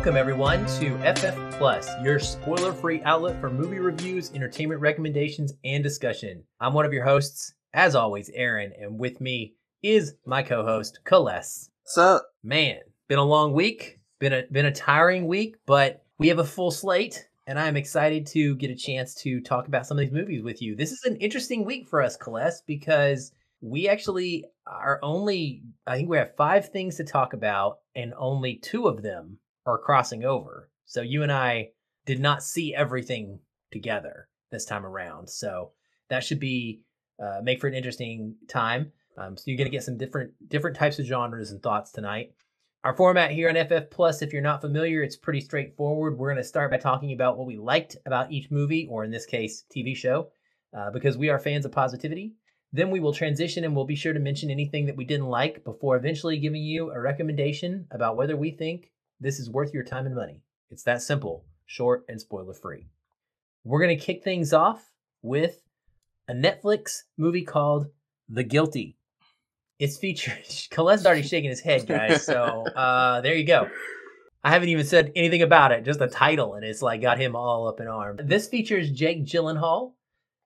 Welcome, everyone, to FF Plus, your spoiler free outlet for movie reviews, entertainment recommendations, and discussion. I'm one of your hosts, as always, Aaron, and with me is my co host, Kales. What's up? Man, been a long week, been a, been a tiring week, but we have a full slate, and I'm excited to get a chance to talk about some of these movies with you. This is an interesting week for us, Kales, because we actually are only, I think we have five things to talk about, and only two of them are crossing over. So you and I did not see everything together this time around. So that should be uh, make for an interesting time. Um, so you're gonna get some different different types of genres and thoughts tonight. Our format here on FF Plus, if you're not familiar, it's pretty straightforward. We're gonna start by talking about what we liked about each movie, or in this case, TV show, uh, because we are fans of positivity. Then we will transition and we'll be sure to mention anything that we didn't like before eventually giving you a recommendation about whether we think this is worth your time and money. It's that simple, short, and spoiler free. We're going to kick things off with a Netflix movie called The Guilty. It's featured. Colette's already shaking his head, guys. So uh, there you go. I haven't even said anything about it, just the title, and it's like got him all up in arms. This features Jake Gyllenhaal,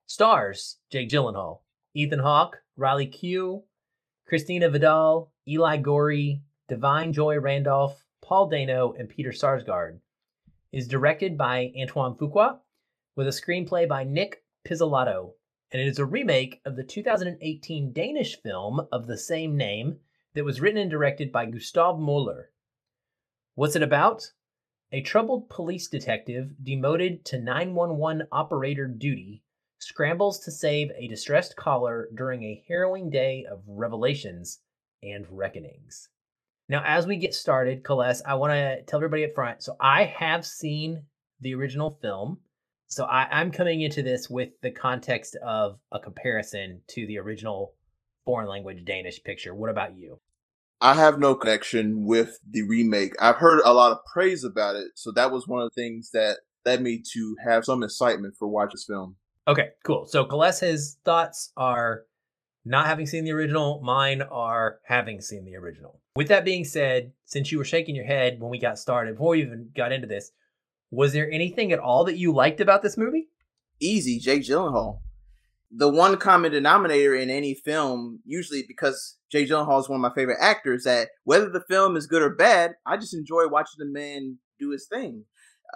stars Jake Gyllenhaal, Ethan Hawke, Riley Keough, Christina Vidal, Eli Goree, Da'Vine Joy Randolph, Paul Dano, and Peter Sarsgaard. Is directed by Antoine Fuqua with a screenplay by Nic Pizzolatto, and it is a remake of the 2018 Danish film of the same name that was written and directed by Gustav Moller. What's it about? A troubled police detective demoted to 911 operator duty scrambles to save a distressed caller during a harrowing day of revelations and reckonings. Now, as we get started, Kales, I want to tell everybody up front. So, I have seen the original film. So, I, I'm coming into this with the context of a comparison to the original foreign language Danish picture. What about you? I have no connection with the remake. I've heard a lot of praise about it, so that was one of the things that led me to have some excitement for watching this film. Okay, cool. So, Kales's thoughts are not having seen the original, mine are having seen the original. With that being said, since you were shaking your head when we got started, before we even got into this, was there anything at all that you liked about this movie? Easy, Jake Gyllenhaal. The one common denominator in any film, usually because Jake Gyllenhaal is one of my favorite actors, that whether the film is good or bad, I just enjoy watching the man do his thing.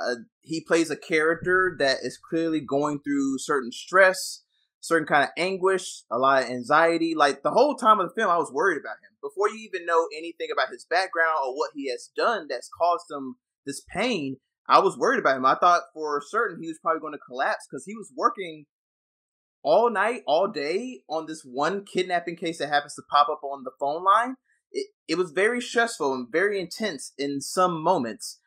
Uh, he plays a character that is clearly going through certain stress, certain kind of anguish, a lot of anxiety. Like the whole time of the film, I was worried about him. Before you even know anything about his background or what he has done that's caused him this pain, I was worried about him. I thought for certain he was probably going to collapse because he was working all night, all day on this one kidnapping case that happens to pop up on the phone line. It, it was very stressful and very intense in some moments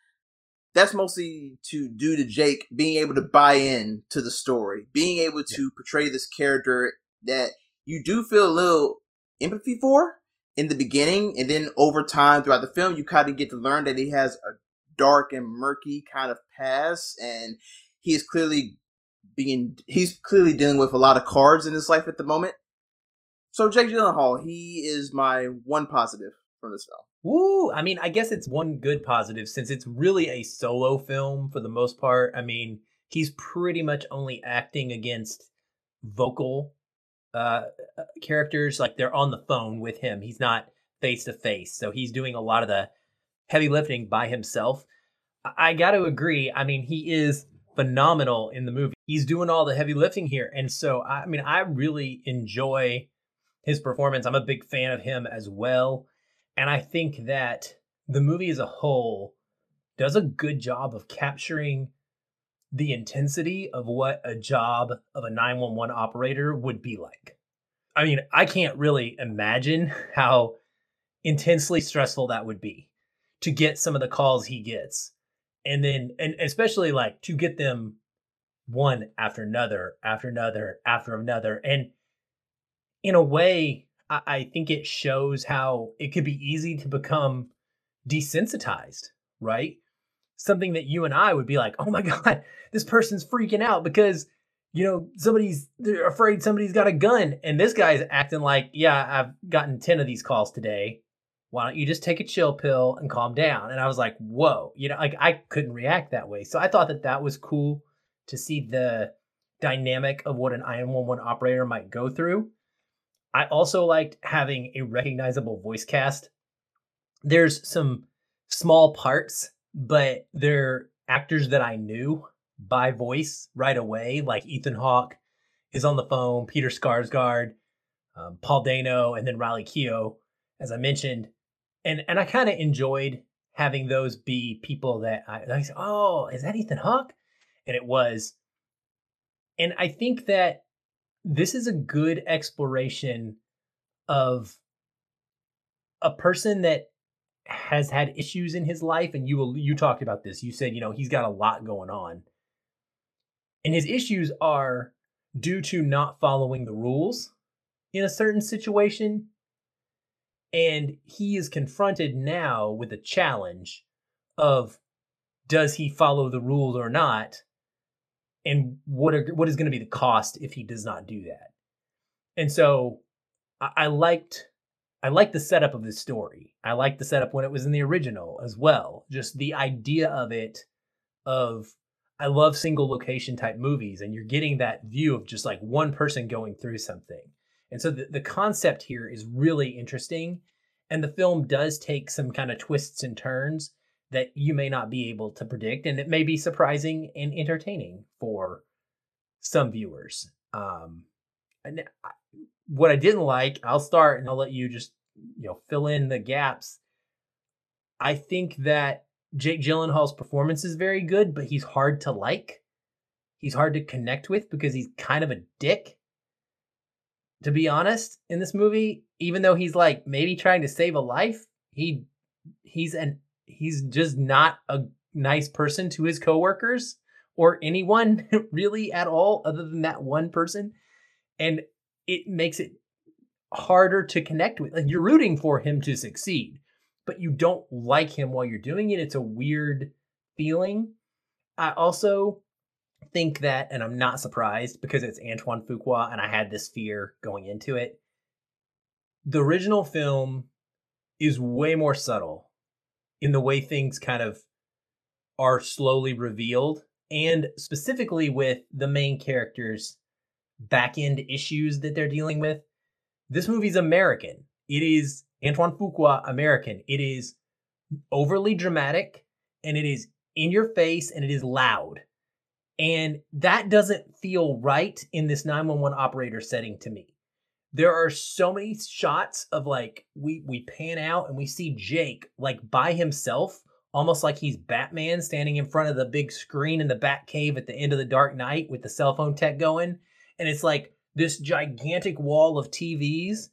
that's mostly to due to Jake being able to buy in to the story, being able to yeah. portray this character that you do feel a little empathy for in the beginning, and then over time throughout the film, you kind of get to learn that he has a dark and murky kind of past, and he is clearly being he's clearly dealing with a lot of cards in his life at the moment. So Jake Gyllenhaal, he is my one positive from this film. Woo! I mean, I guess it's one good positive since it's really a solo film for the most part. I mean, he's pretty much only acting against vocal uh, uh characters, like they're on the phone with him. He's not face to face, so he's doing a lot of the heavy lifting by himself. I, I got to agree. I mean, he is phenomenal in the movie. He's doing all the heavy lifting here, and so I mean, I really enjoy his performance. I'm a big fan of him as well. And I think that the movie as a whole does a good job of capturing the intensity of what a job of a 911 operator would be like. I mean, I can't really imagine how intensely stressful that would be to get some of the calls he gets. And then, and especially like to get them one after another, after another, after another. And in a way, I, I think it shows how it could be easy to become desensitized, right? Something that you and I would be like, oh my God, this person's freaking out because, you know, somebody's they're afraid somebody's got a gun. And this guy's acting like, yeah, I've gotten 10 of these calls today. why don't you just take a chill pill and calm down? And I was like, whoa, you know, like I couldn't react that way. So I thought that that was cool to see the dynamic of what an 911 operator might go through. I also liked having a recognizable voice cast. There's some small parts, but they're actors that I knew by voice right away, like Ethan Hawke is on the phone, Peter Sarsgaard, um, Paul Dano, and then Riley Keough, as I mentioned. And and I kind of enjoyed having those be people that I, I said, oh, is that Ethan Hawke? And it was. And I think that this is a good exploration of a person that has had issues in his life and you will you talked about this. You said you know he's got a lot going on. And his issues are due to not following the rules in a certain situation. And he is confronted now with a challenge of does he follow the rules or not and what are what is going to be the cost if he does not do that and so I, I liked I liked the setup of this story. I liked the setup when it was in the original as well. Just the idea of it of I love single location type movies and you're getting that view of just like one person going through something. And so the, the concept here is really interesting and the film does take some kind of twists and turns that you may not be able to predict and it may be surprising and entertaining for some viewers. Um and what I didn't like, I'll start and I'll let you just you know fill in the gaps. I think that Jake Gyllenhaal's performance is very good, but he's hard to like. He's hard to connect with because he's kind of a dick. To be honest, in this movie, even though he's like maybe trying to save a life, he he's an he's just not a nice person to his coworkers or anyone really at all other than that one person. And it makes it harder to connect with. Like you're rooting for him to succeed, but you don't like him while you're doing it. It's a weird feeling. I also think that, and I'm not surprised because it's Antoine Fuqua, and I had this fear going into it. The original film is way more subtle in the way things kind of are slowly revealed, and specifically with the main characters' back end issues that they're dealing with. This movie's American. It is Antoine Fuqua American. It is overly dramatic and it is in your face and it is loud. And that doesn't feel right in this 911 operator setting to me. There are so many shots of like we we pan out and we see Jake like by himself almost like he's Batman standing in front of the big screen in the Bat Cave at the end of the Dark Knight with the cell phone tech going and it's like this gigantic wall of TVs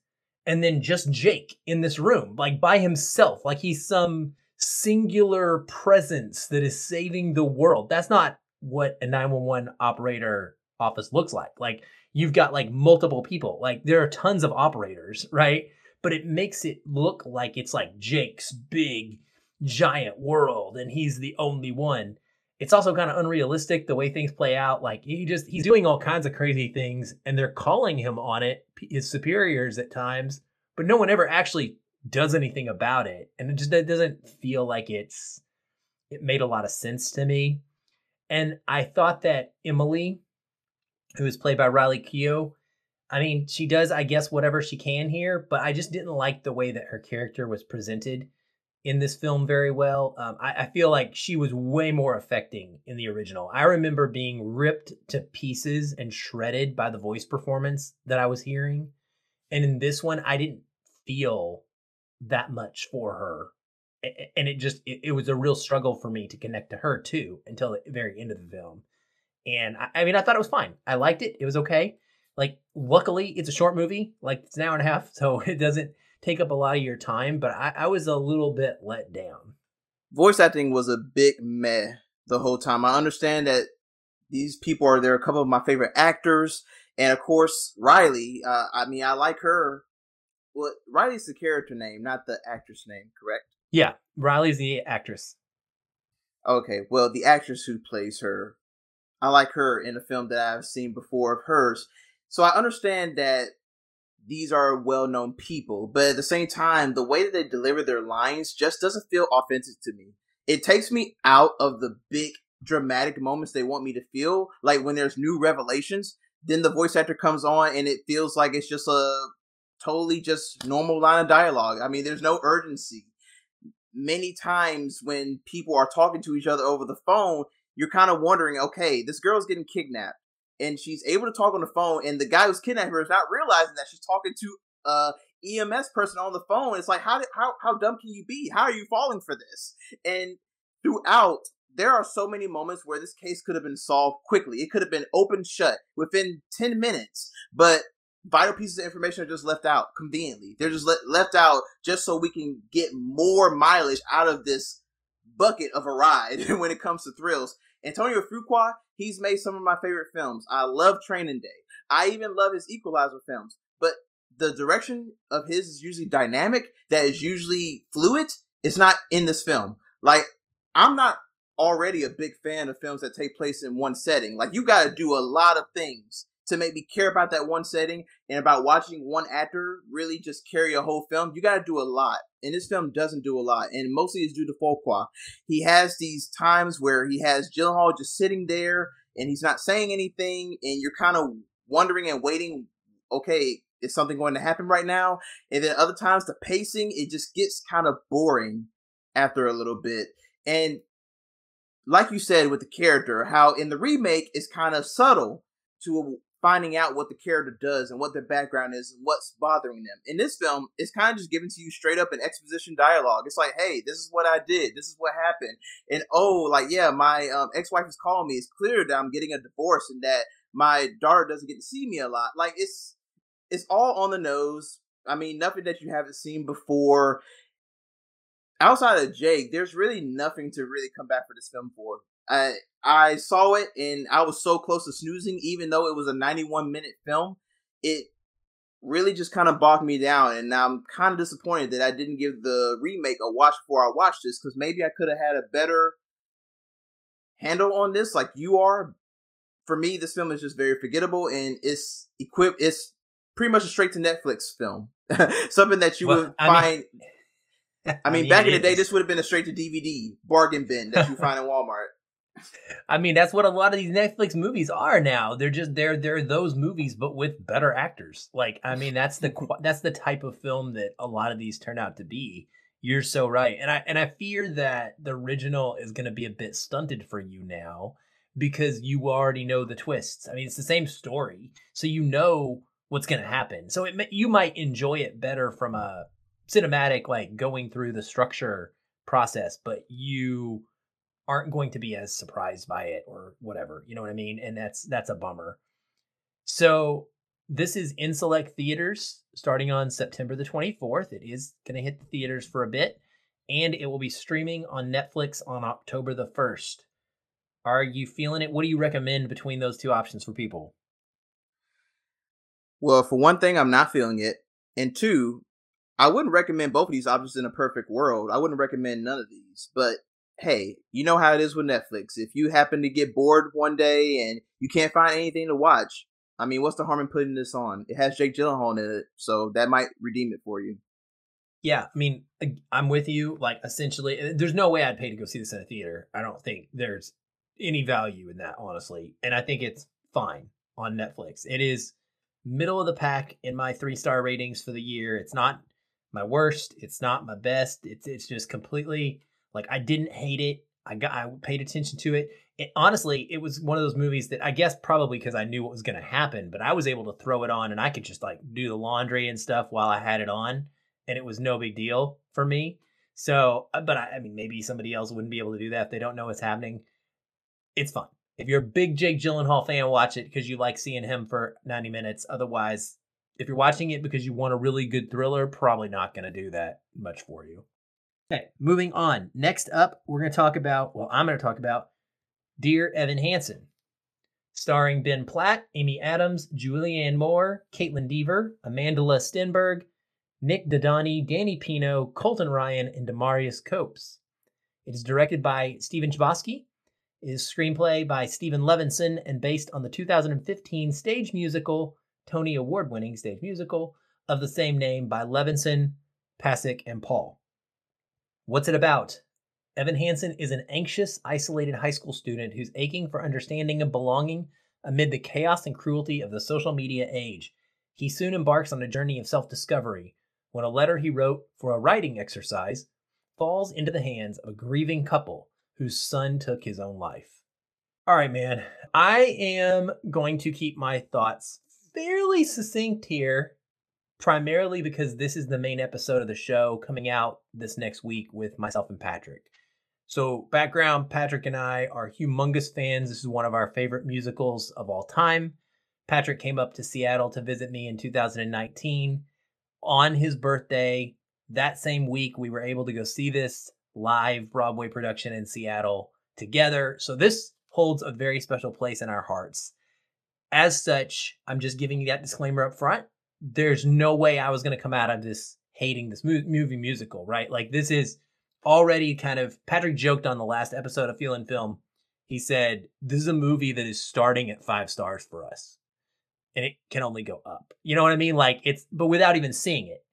and then just Jake in this room, like by himself, like he's some singular presence that is saving the world. That's not what a 911 operator office looks like. Like you've got like multiple people, like there are tons of operators, right? But it makes it look like it's like Jake's big giant world and he's the only one it's also kind of unrealistic the way things play out. Like he just he's doing all kinds of crazy things, and they're calling him on it, his superiors at times, but no one ever actually does anything about it, and it just it doesn't feel like it's it made a lot of sense to me. And I thought that Emily, who is played by Riley Keough, I mean, she does, I guess, whatever she can here, but I just didn't like the way that her character was presented in this film very well. Um, I, I, feel like she was way more affecting in the original. I remember being ripped to pieces and shredded by the voice performance that I was hearing. And in this one, I didn't feel that much for her. And it just, it, it was a real struggle for me to connect to her too until the very end of the film. And I, I mean, I thought it was fine. I liked it. It was okay. Like, luckily, it's a short movie. Like, it's an hour and a half. So it doesn't, take up a lot of your time, but I, I was a little bit let down. Voice acting was a big meh the whole time. I understand that these people are there, a couple of my favorite actors, and of course Riley. Uh, I mean, I like her. Well, Riley's the character name, not the actress name, correct? Yeah, Riley's the actress. Okay, well, the actress who plays her, I like her in a film that I've seen before of hers. So I understand that these are well-known people, but at the same time, the way that they deliver their lines just doesn't feel authentic to me. It takes me out of the big dramatic moments they want me to feel, like when there's new revelations. Then the voice actor comes on, and it feels like it's just a totally just normal line of dialogue. I mean, there's no urgency. Many times when people are talking to each other over the phone, you're kind of wondering, okay, this girl's getting kidnapped and she's able to talk on the phone, and the guy who's kidnapping her is not realizing that she's talking to a EMS person on the phone. It's like, how did, how how dumb can you be? How are you falling for this? And throughout, there are so many moments where this case could have been solved quickly. It could have been open shut within ten minutes, but vital pieces of information are just left out conveniently. They're just le- left out just so we can get more mileage out of this bucket of a ride when it comes to thrills. Antonio Fuqua, he's made some of my favorite films. I love Training Day. I even love his Equalizer films. But the direction of his is usually dynamic, that is usually fluid. It's not in this film. Like, I'm not already a big fan of films that take place in one setting. Like, you got to do a lot of things to make me care about that one setting and about watching one actor really just carry a whole film, you got to do a lot. And this film doesn't do a lot, and mostly it's due to Fuqua. He has these times where he has Gyllenhaal just sitting there and he's not saying anything, and you're kind of wondering and waiting. Okay, is something going to happen right now? And then other times the pacing it just gets kind of boring after a little bit. And like you said with the character, how in the remake is kind of subtle to finding out what the character does and what their background is and what's bothering them. In this film, it's kind of just given to you straight up in exposition dialogue. It's like, hey, this is what I did. This is what happened. And oh, like, yeah, my um, ex wife is calling me. It's clear that I'm getting a divorce and that my daughter doesn't get to see me a lot. Like, it's it's all on the nose. I mean, nothing that you haven't seen before. Outside of Jake, there's really nothing to really come back for this film for. I I saw it and I was so close to snoozing, even though it was a 91 minute film. It really just kind of bogged me down, and I'm kind of disappointed that I didn't give the remake a watch before I watched this because maybe I could have had a better handle on this, like you are. For me, this film is just very forgettable, and it's equipped. It's pretty much a straight to Netflix film, something that you well, would I find. Mean, I mean, I mean back in the day, this would have been a straight to DVD bargain bin that you find in Walmart. I mean, that's what a lot of these Netflix movies are now. They're just they're they're those movies, but with better actors. Like, I mean, that's the that's the type of film that a lot of these turn out to be. You're so right, and I and I fear that the original is going to be a bit stunted for you now because you already know the twists. I mean, it's the same story, so you know what's going to happen. So it you might enjoy it better from a cinematic, like going through the structure process, but you aren't going to be as surprised by it or whatever. You know what I mean? And that's that's a bummer. So this is in select theaters starting on September the 24th. It is going to hit the theaters for a bit and it will be streaming on Netflix on October the 1st. Are you feeling it? What do you recommend between those two options for people? Well, for one thing, I'm not feeling it. And two, I wouldn't recommend both of these options in a perfect world. I wouldn't recommend none of these. But hey, you know how it is with Netflix. If you happen to get bored one day and you can't find anything to watch, I mean, what's the harm in putting this on? It has Jake Gyllenhaal in it, so that might redeem it for you. Yeah, I mean, I'm with you. Like, essentially, uh, there's no way I'd pay to go see this in a theater. I don't think there's any value in that, honestly. And I think it's fine on Netflix. It is middle of the pack in my three star ratings for the year. It's not my worst. It's not my best. It's it's just completely like I didn't hate it. I got I paid attention to it. it honestly, it was one of those movies that I guess probably because I knew what was going to happen, but I was able to throw it on and I could just like do the laundry and stuff while I had it on, and it was no big deal for me. So, uh, but I, I mean, maybe somebody else wouldn't be able to do that if they don't know what's happening. It's fun. If you're a big Jake Gyllenhaal fan, watch it because you like seeing him for 90 minutes. Otherwise, if you're watching it because you want a really good thriller, probably not going to do that much for you. Okay, moving on. Next up, we're going to talk about, well, I'm going to talk about Dear Evan Hansen, starring Ben Platt, Amy Adams, Julianne Moore, Kaitlyn Dever, Amandla Stenberg, Nik Dodani, Danny Pino, Colton Ryan, and Demarius Copes. It is directed by Stephen Chbosky. Is screenplay by Steven Levenson and based on the 2015 stage musical, Tony Award winning stage musical, of the same name by Levenson, Pasek, and Paul. What's it about? Evan Hansen is an anxious, isolated high school student who's aching for understanding and belonging amid the chaos and cruelty of the social media age. He soon embarks on a journey of self discovery when a letter he wrote for a writing exercise falls into the hands of a grieving couple whose son took his own life. All right, man. I am going to keep my thoughts fairly succinct here, primarily because this is the main episode of the show coming out this next week with myself and Patrick. So, background Patrick and I are humongous fans. This is one of our favorite musicals of all time. Patrick came up to Seattle to visit me in 2019 on his birthday. That same week, we were able to go see this live Broadway production in Seattle together. So, this holds a very special place in our hearts. As such, I'm just giving you that disclaimer up front. There's no way I was going to come out of this hating this movie musical, right? Like, this is already kind of Patrick joked on the last episode of Feeling Film. He said, This is a movie that is starting at five stars for us. And it can only go up. You know what I mean? Like it's but without even seeing it.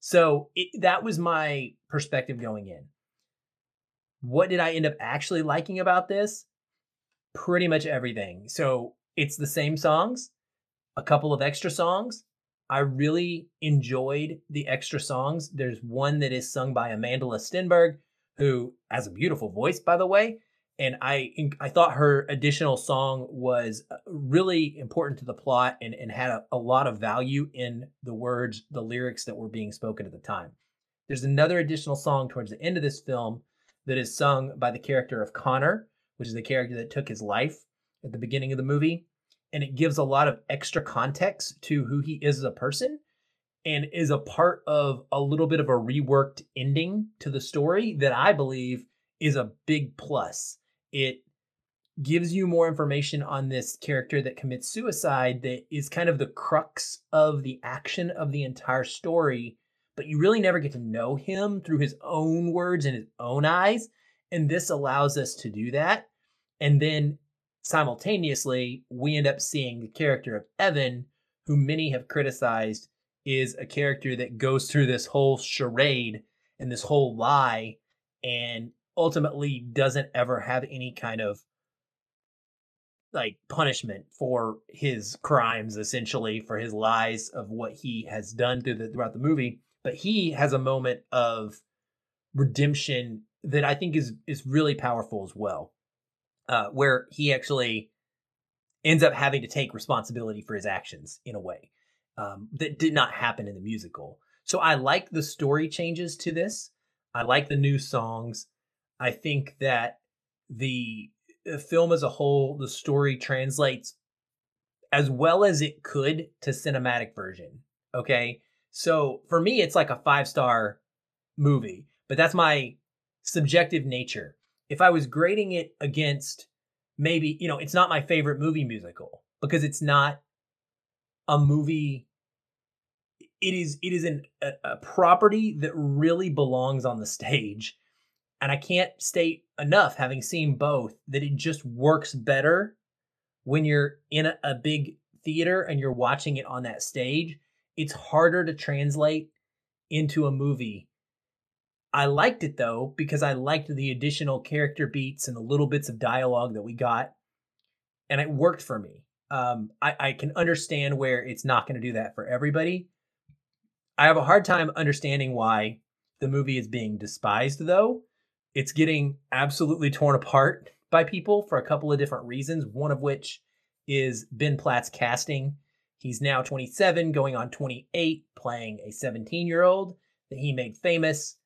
So it, that was my perspective going in. What did I end up actually liking about this? Pretty much everything. So it's the same songs, a couple of extra songs, I really enjoyed the extra songs. There's one that is sung by Amandla Stenberg, who has a beautiful voice, by the way. And I I thought her additional song was uh, really important to the plot and, and had a, a lot of value in the words, the lyrics that were being spoken at the time. There's another additional song towards the end of this film that is sung by the character of Connor, which is the character that took his life at the beginning of the movie and it gives a lot of extra context to who he is as a person and is a part of a little bit of a reworked ending to the story that I believe is a big plus. It gives you more information on this character that commits suicide that is kind of the crux of the action of the entire story, but you really never get to know him through his own words and his own eyes. And this allows us to do that. And then simultaneously, we end up seeing the character of Evan, who many have criticized is a character that goes through this whole charade and this whole lie and ultimately doesn't ever have any kind of like punishment for his crimes essentially for his lies of what he has done through the, throughout the movie. But he has a moment of redemption that I think is is really powerful as well uh, where he actually ends up having to take responsibility for his actions in a way um, that did not happen in the musical. So I like the story changes to this. I like the new songs. I think that the, film as a whole, the story translates as well as it could to cinematic version. Okay. So for me, it's like a five star movie, but that's my subjective nature if I was grading it against maybe, you know, it's not my favorite movie musical because it's not a movie it is it is an, a, a property that really belongs on the stage. And i can't state enough having seen both that it just works better when you're in a, a big theater and you're watching it on that stage. It's harder to translate into a movie I liked it though because I liked the additional character beats and the little bits of dialogue that we got, and it worked for me. Um, I, I can understand where it's not going to do that for everybody. I have a hard time understanding why the movie is being despised though. It's getting absolutely torn apart by people for a couple of different reasons, one of which is Ben Platt's casting. He's now 27, going on 28, playing a 17 year old that he made famous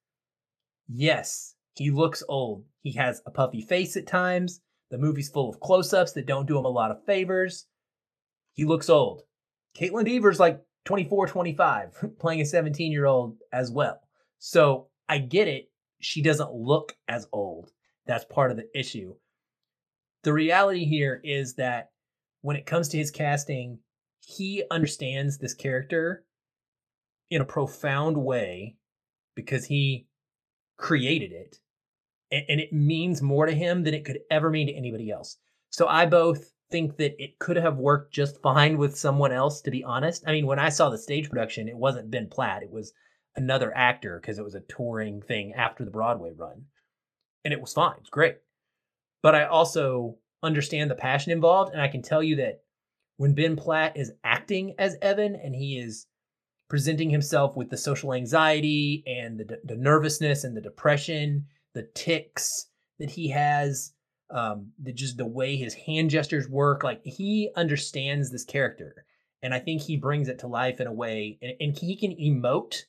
Yes, he looks old. He has a puffy face at times. The movie's full of close ups that don't do him a lot of favors. He looks old. Kaitlyn Dever's like 24, 25, playing a 17 year old as well. So I get it. She doesn't look as old. That's part of the issue. The reality here is that when it comes to his casting, he understands this character in a profound way because he created it and, and it means more to him than it could ever mean to anybody else. So I both think that it could have worked just fine with someone else, to be honest. I mean, when I saw the stage production, it wasn't Ben Platt, it was another actor because it was a touring thing after the Broadway run. And it was fine, it was great. But I also understand the passion involved, and I can tell you that when Ben Platt is acting as Evan and he is presenting himself with the social anxiety and the, the nervousness and the depression, the ticks that he has, um, the, just the way his hand gestures work. Like he understands this character, and I think he brings it to life in a way, and, and he can emote,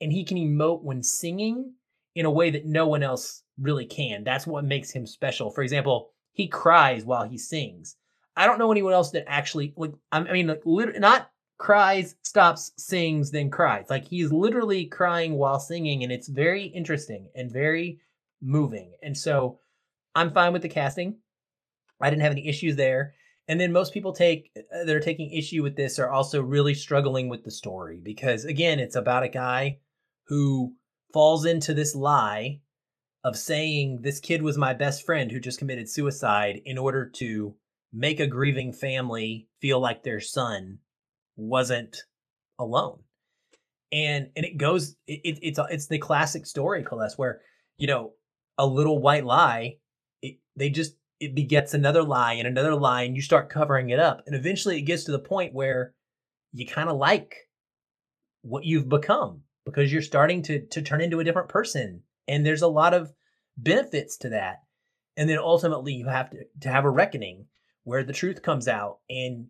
and he can emote when singing in a way that no one else really can. That's what makes him special. For example, he cries while he sings. I don't know anyone else that actually like. I mean, like, not cries, stops, sings, then cries. Like he's literally crying while singing, and it's very interesting and very moving. And so I'm fine with the casting. I didn't have any issues there. And then most people take uh, that are taking issue with this are also really struggling with the story because again, it's about a guy who falls into this lie of saying this kid was my best friend who just committed suicide in order to make a grieving family feel like their son wasn't alone. And and it goes it, it's it's the classic story, Celeste, where you know a little white lie it, they just it begets another lie and another lie and you start covering it up. And eventually it gets to the point where you kind of like what you've become because you're starting to to turn into a different person. And there's a lot of benefits to that. And then ultimately you have to to have a reckoning where the truth comes out and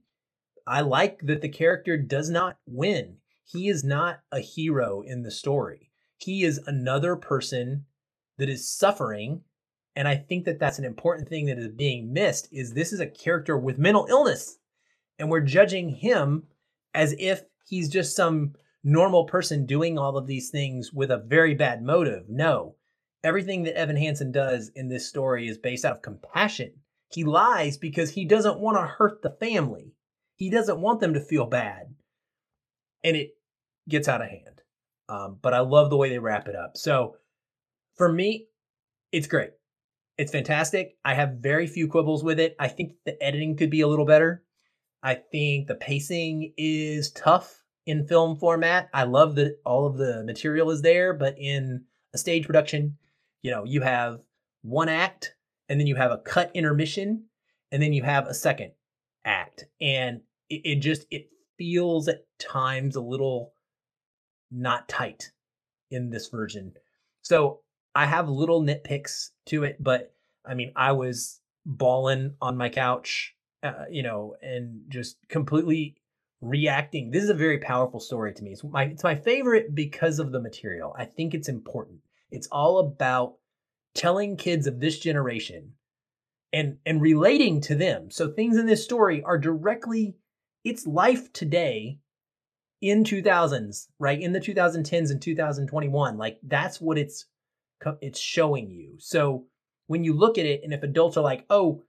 i like that the character does not win. He is not a hero in the story. He is another person that is suffering and i think that that's an important thing that is being missed is this is a character with mental illness and we're judging him as if he's just some normal person doing all of these things with a very bad motive. No. Everything that evan hansen does in this story is based out of compassion. He lies because he doesn't want to hurt the family he doesn't want them to feel bad and it gets out of hand um, but i love the way they wrap it up so for me, it's great. It's fantastic. I have very few quibbles with it. I think the editing could be a little better. I think the pacing is tough in film format. I love that all of the material is there, but in a stage production, you know, you have one act and then you have a cut intermission and then you have a second act. And it, it just it feels at times a little not tight in this version. So I have little nitpicks to it, but I mean, I was bawling on my couch, uh, you know, and just completely reacting. This is a very powerful story to me. It's my it's my favorite because of the material. I think it's important. It's all about telling kids of this generation and and relating to them. So things in this story are directly it's life today in 2000s, right? In the 2010s and 2021. Like that's what it's it's showing you. So when you look at it, and if adults are like, "Oh,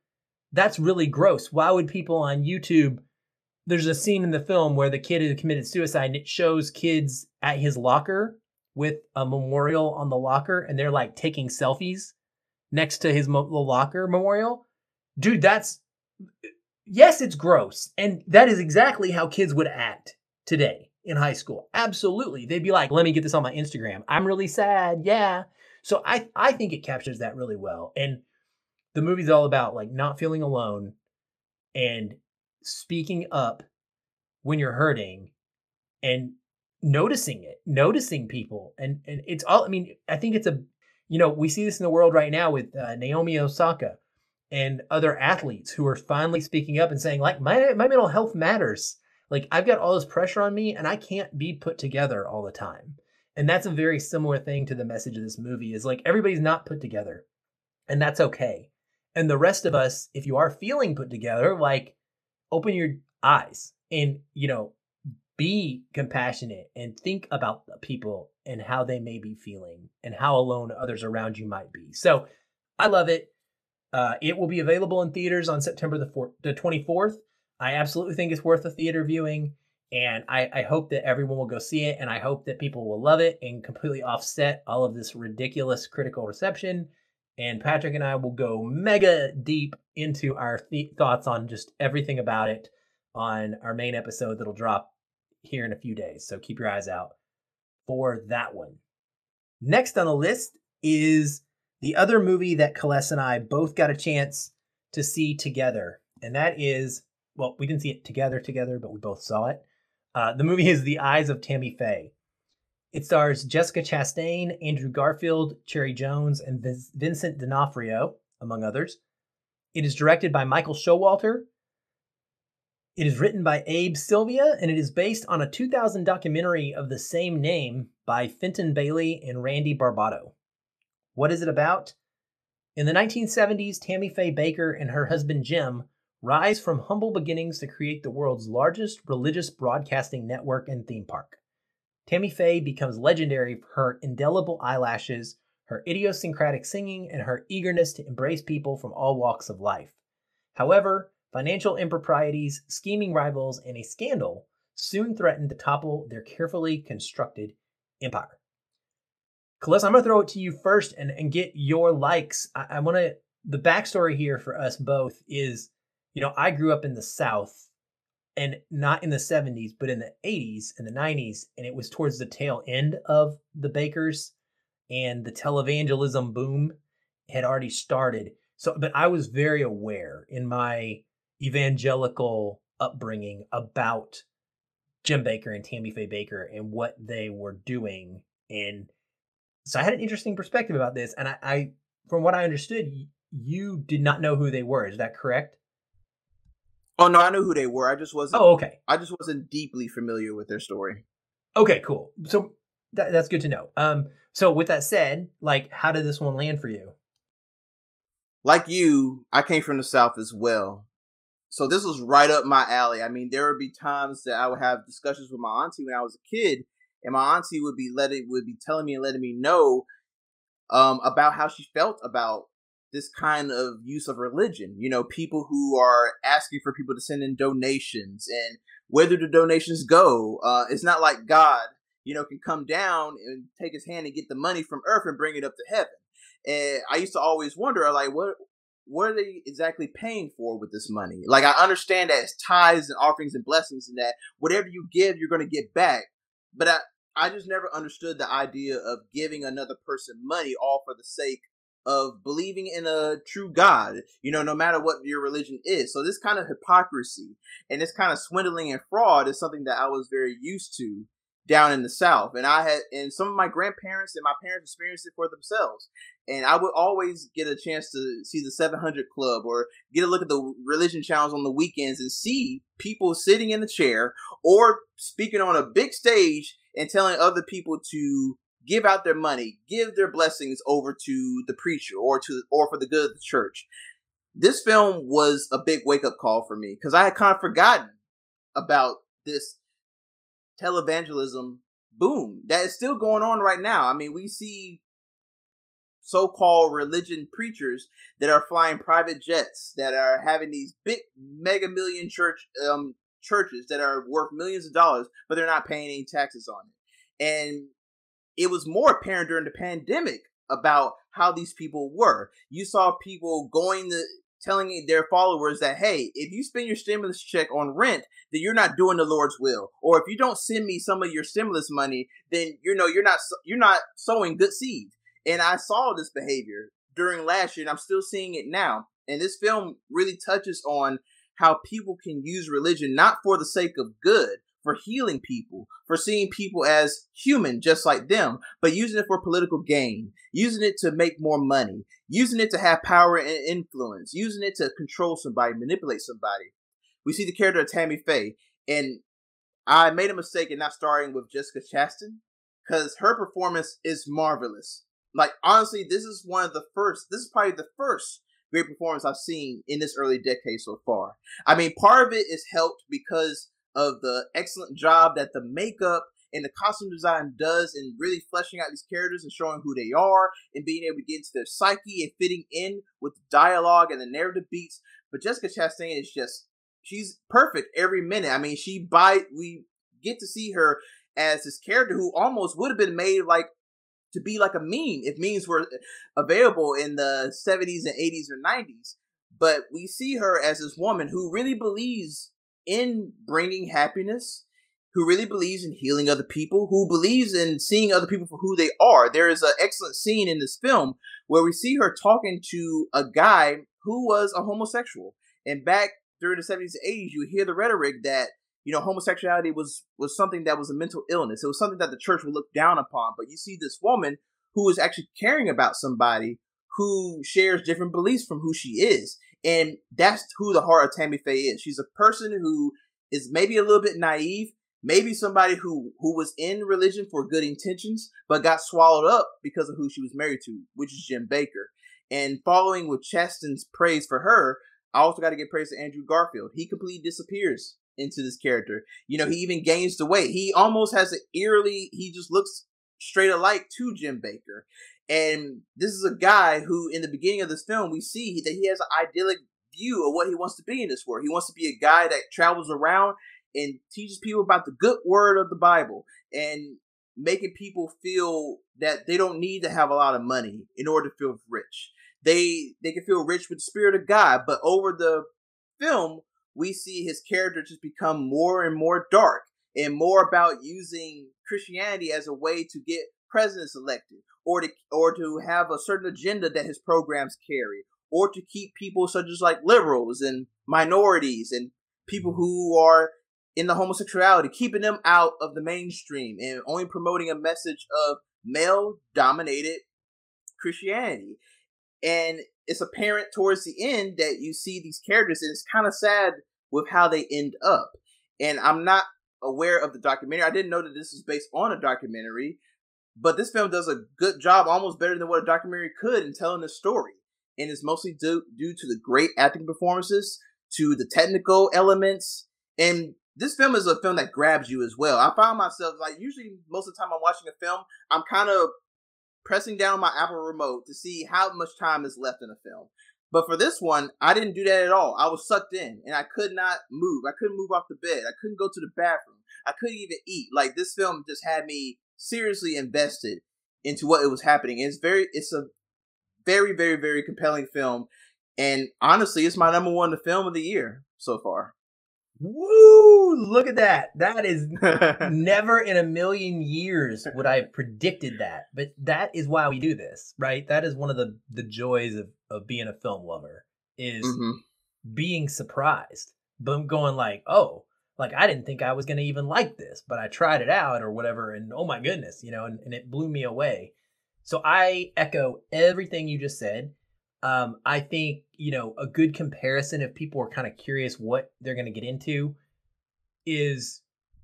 that's really gross," why would people on YouTube? There's a scene in the film where the kid who committed suicide, and it shows kids at his locker with a memorial on the locker, and they're like taking selfies next to his mo- locker memorial. Dude, that's yes, it's gross, and that is exactly how kids would act today in high school. Absolutely, they'd be like, "Let me get this on my Instagram. I'm really sad. Yeah." So I I think it captures that really well. And the movie's all about like not feeling alone and speaking up when you're hurting and noticing it, noticing people. And and it's all I mean, I think it's a you know, we see this in the world right now with uh, Naomi Osaka and other athletes who are finally speaking up and saying like my my mental health matters. Like I've got all this pressure on me and I can't be put together all the time. And that's a very similar thing to the message of this movie is like everybody's not put together. And that's okay. And the rest of us, if you are feeling put together, like open your eyes and, you know, be compassionate and think about the people and how they may be feeling and how alone others around you might be. So I love it. Uh, it will be available in theaters on September the, 4th, the 24th. I absolutely think it's worth a theater viewing. And I, I hope that everyone will go see it, and I hope that people will love it and completely offset all of this ridiculous critical reception. and Patrick and I will go mega deep into our th- thoughts on just everything about it on our main episode that'll drop here in a few days. So keep your eyes out for that one. Next on the list is the other movie that Kales and I both got a chance to see together, and that is well, we didn't see it together together, but we both saw it. Uh, the movie is The Eyes of Tammy Faye. It stars Jessica Chastain, Andrew Garfield, Cherry Jones, and Vincent D'Onofrio, among others. It is directed by Michael Showalter. It is written by Abe Sylvia, and it is based on a 2000 documentary of the same name by Fenton Bailey and Randy Barbato. What is it about? In the 1970s, Tammy Faye Bakker and her husband Jim rise from humble beginnings to create the world's largest religious broadcasting network and theme park. Tammy Faye becomes legendary for her indelible eyelashes, her idiosyncratic singing, and her eagerness to embrace people from all walks of life. However, financial improprieties, scheming rivals, and a scandal soon threatened to topple their carefully constructed empire. Calissa, I'm going to throw it to you first and, and get your likes. I, I want to, the backstory here for us both is, you know, I grew up in the South and not in the 70s, but in the 80s and the 90s. And it was towards the tail end of the Bakkers and the televangelism boom had already started. So, but I was very aware in my evangelical upbringing about Jim Bakker and Tammy Faye Bakker and what they were doing. And so I had an interesting perspective about this. And I, I from what I understood, you did not know who they were. Is that correct? Oh no, I knew who they were. I just wasn't. Oh, okay. I just wasn't deeply familiar with their story. Okay, cool. So that, that's good to know. Um, so with that said, like, how did this one land for you? Like you, I came from the south as well, so this was right up my alley. I mean, there would be times that I would have discussions with my auntie when I was a kid, and my auntie would be letting would be telling me and letting me know um, about how she felt about this kind of use of religion. You know, people who are asking for people to send in donations and where do the donations go? Uh, it's not like God, you know, can come down and take his hand and get the money from earth and bring it up to heaven. And I used to always wonder, like, what what are they exactly paying for with this money? Like, I understand that it's tithes and offerings and blessings, and that whatever you give, you're going to get back. But I, I just never understood the idea of giving another person money all for the sake of believing in a true God, you know, no matter what your religion is. So this kind of hypocrisy and this kind of swindling and fraud is something that I was very used to down in the South. And I had, and some of my grandparents and my parents experienced it for themselves. And I would always get a chance to see the 700 Club or get a look at the religion channels on the weekends and see people sitting in the chair or speaking on a big stage and telling other people to give out their money, give their blessings over to the preacher or to or for the good of the church. This film was a big wake up call for me because I had kind of forgotten about this televangelism boom that is still going on right now. I mean, we see so-called religion preachers that are flying private jets that are having these big mega million church um churches that are worth millions of dollars but they're not paying any taxes on it and it was more apparent during the pandemic about how these people were. You saw people going to telling their followers that hey, if you spend your stimulus check on rent, then you're not doing the Lord's will. Or if you don't send me some of your stimulus money, then you know you're not you're not sowing good seed. And I saw this behavior during last year, and I'm still seeing it now. And this film really touches on how people can use religion not for the sake of good, for healing people, for seeing people as human just like them, but using it for political gain, using it to make more money, using it to have power and influence, using it to control somebody, manipulate somebody. We see the character of Tammy Faye, and I made a mistake in not starting with Jessica Chastain because her performance is marvelous. Like honestly, this is one of the first. This is probably the first great performance I've seen in this early decade so far. I mean, part of it is helped because of the excellent job that the makeup and the costume design does in really fleshing out these characters and showing who they are and being able to get into their psyche and fitting in with the dialogue and the narrative beats. But Jessica Chastain is just she's perfect every minute. I mean, she by we get to see her as this character who almost would have been made like to be like a meme if memes were available in the 70s and 80s or 90s. But we see her as this woman who really believes in bringing happiness, who really believes in healing other people, who believes in seeing other people for who they are. There is an excellent scene in this film where we see her talking to a guy who was a homosexual. And back during the 70s and 80s, you hear the rhetoric that you know homosexuality was was something that was a mental illness. It was something that the church would look down upon. But you see this woman who is actually caring about somebody who shares different beliefs from who she is. And that's who the heart of Tammy Faye is. She's a person who is maybe a little bit naive, maybe somebody who who was in religion for good intentions, but got swallowed up because of who she was married to, which is Jim Bakker. And following with Chastain's praise for her, I also got to give praise to Andrew Garfield. He completely disappears into this character. You know, he even gains the weight. He almost has an eerily, he just looks straight alike to Jim Bakker. And this is a guy who, in the beginning of this film, we see that he has an idyllic view of what he wants to be in this world. He wants to be a guy that travels around and teaches people about the good word of the Bible and making people feel that they don't need to have a lot of money in order to feel rich. They they can feel rich with the spirit of God, but over the film, we see his character just become more and more dark and more about using Christianity as a way to get presidents elected or to or to have a certain agenda that his programs carry or to keep people such as like liberals and minorities and people who are in the homosexuality keeping them out of the mainstream and only promoting a message of male dominated Christianity. And it's apparent towards the end that you see these characters and it's kind of sad with how they end up. And i'm not aware of the documentary. I didn't know that this is based on a documentary but this film does a good job almost better than what a documentary could in telling the story and it's mostly due, due to the great acting performances to the technical elements and this film is a film that grabs you as well i found myself like usually most of the time i'm watching a film i'm kind of pressing down my Apple remote to see how much time is left in a film. But for this one, I didn't do that at all. I was sucked in and I could not move. I couldn't move off the bed. I couldn't go to the bathroom. I couldn't even eat. Like this film just had me seriously invested into what it was happening. it's very it's a very, very, very compelling film. And honestly, it's my number one film of the year so far. Woo! Look at that. That is never in a million years would I have predicted that. But that is why we do this, right? That is one of the the joys of of being a film lover is mm-hmm. being surprised. But going like, oh, like I didn't think I was gonna even like this, but I tried it out or whatever, and oh my goodness, you know, and, and it blew me away. So I echo everything you just said. Um, I think you know a good comparison if people are kind of curious what they're going to get into is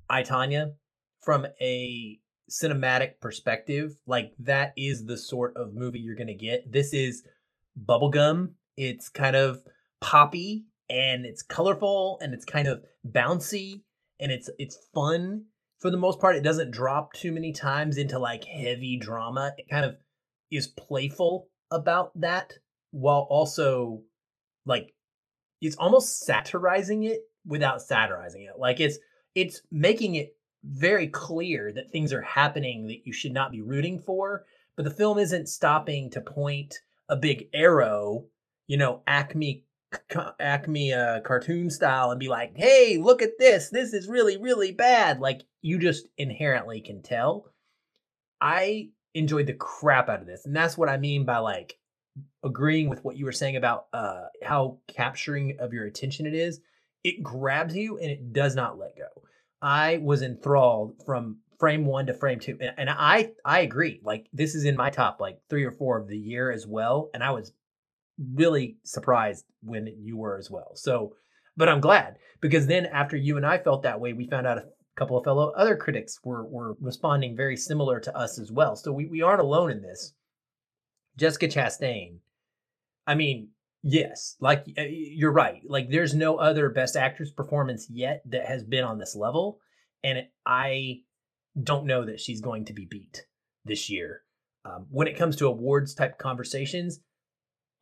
I Tonya from a cinematic perspective. Like that is the sort of movie you're going to get. This is bubblegum. It's kind of poppy and it's colorful and it's kind of bouncy and it's it's fun for the most part. It doesn't drop too many times into like heavy drama. It kind of is playful about that while also like it's almost satirizing it without satirizing it. Like it's it's making it very clear that things are happening that you should not be rooting for, but the film isn't stopping to point a big arrow, you know, Acme Acme uh, cartoon style and be like, "Hey, look at this. This is really really bad." Like you just inherently can tell. I enjoyed the crap out of this, and that's what I mean by like agreeing with what you were saying about uh, how capturing of your attention it is. It grabs you and it does not let go. I was enthralled from frame one to frame two, and, and I I agree. Like this is in my top like three or four of the year as well, and I was really surprised when you were as well. So, but I'm glad because then after you and I felt that way, we found out a couple of fellow other critics were were responding very similar to us as well. So we, we aren't alone in this. Jessica Chastain. I mean, yes, like you're right. Like there's no other best actress performance yet that has been on this level and I don't know that she's going to be beat this year. Um, when it comes to awards type conversations,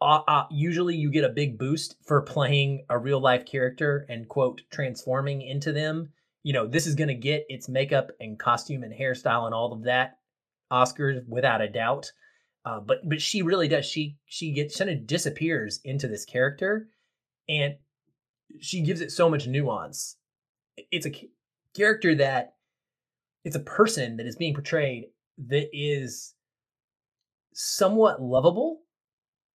uh, uh, usually you get a big boost for playing a real life character and quote transforming into them. You know, this is going to get its makeup and costume and hairstyle and all of that Oscars without a doubt. Uh, but but she really does. She she gets kind of disappears into this character, and she gives it so much nuance. It's a character that it's a person that is being portrayed that is somewhat lovable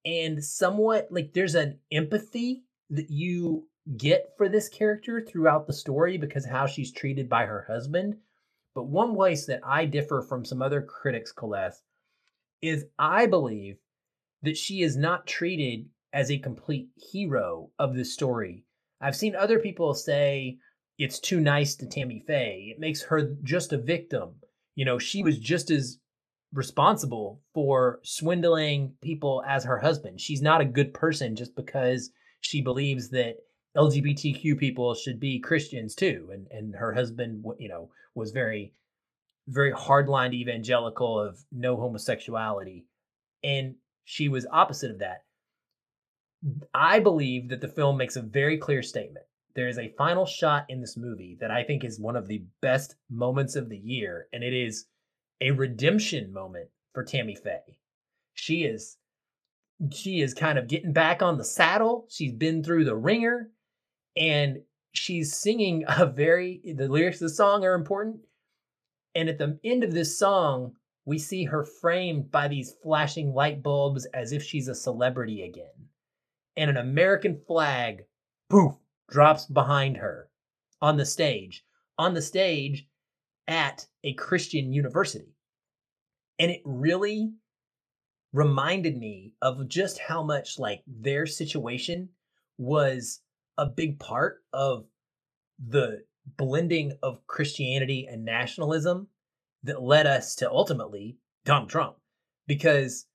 and somewhat like there's an empathy that you get for this character throughout the story because how she's treated by her husband. But one place that I differ from some other critics, Celeste, is I believe that she is not treated as a complete hero of this story. I've seen other people say it's too nice to Tammy Faye. It makes her just a victim. You know, she was just as responsible for swindling people as her husband. She's not a good person just because she believes that LGBTQ people should be Christians too. And and her husband, you know, was very, very hardline evangelical of no homosexuality, and she was opposite of that. I believe that the film makes a very clear statement. There is a final shot in this movie that I think is one of the best moments of the year, and it is a redemption moment for Tammy Faye. She is she is kind of getting back on the saddle. She's been through the ringer and she's singing a very the lyrics of the song are important and at the end of this song we see her framed by these flashing light bulbs as if she's a celebrity again and an american flag poof drops behind her on the stage on the stage at a christian university and it really reminded me of just how much like their situation was a big part of the blending of Christianity and nationalism that led us to ultimately Donald Trump. Because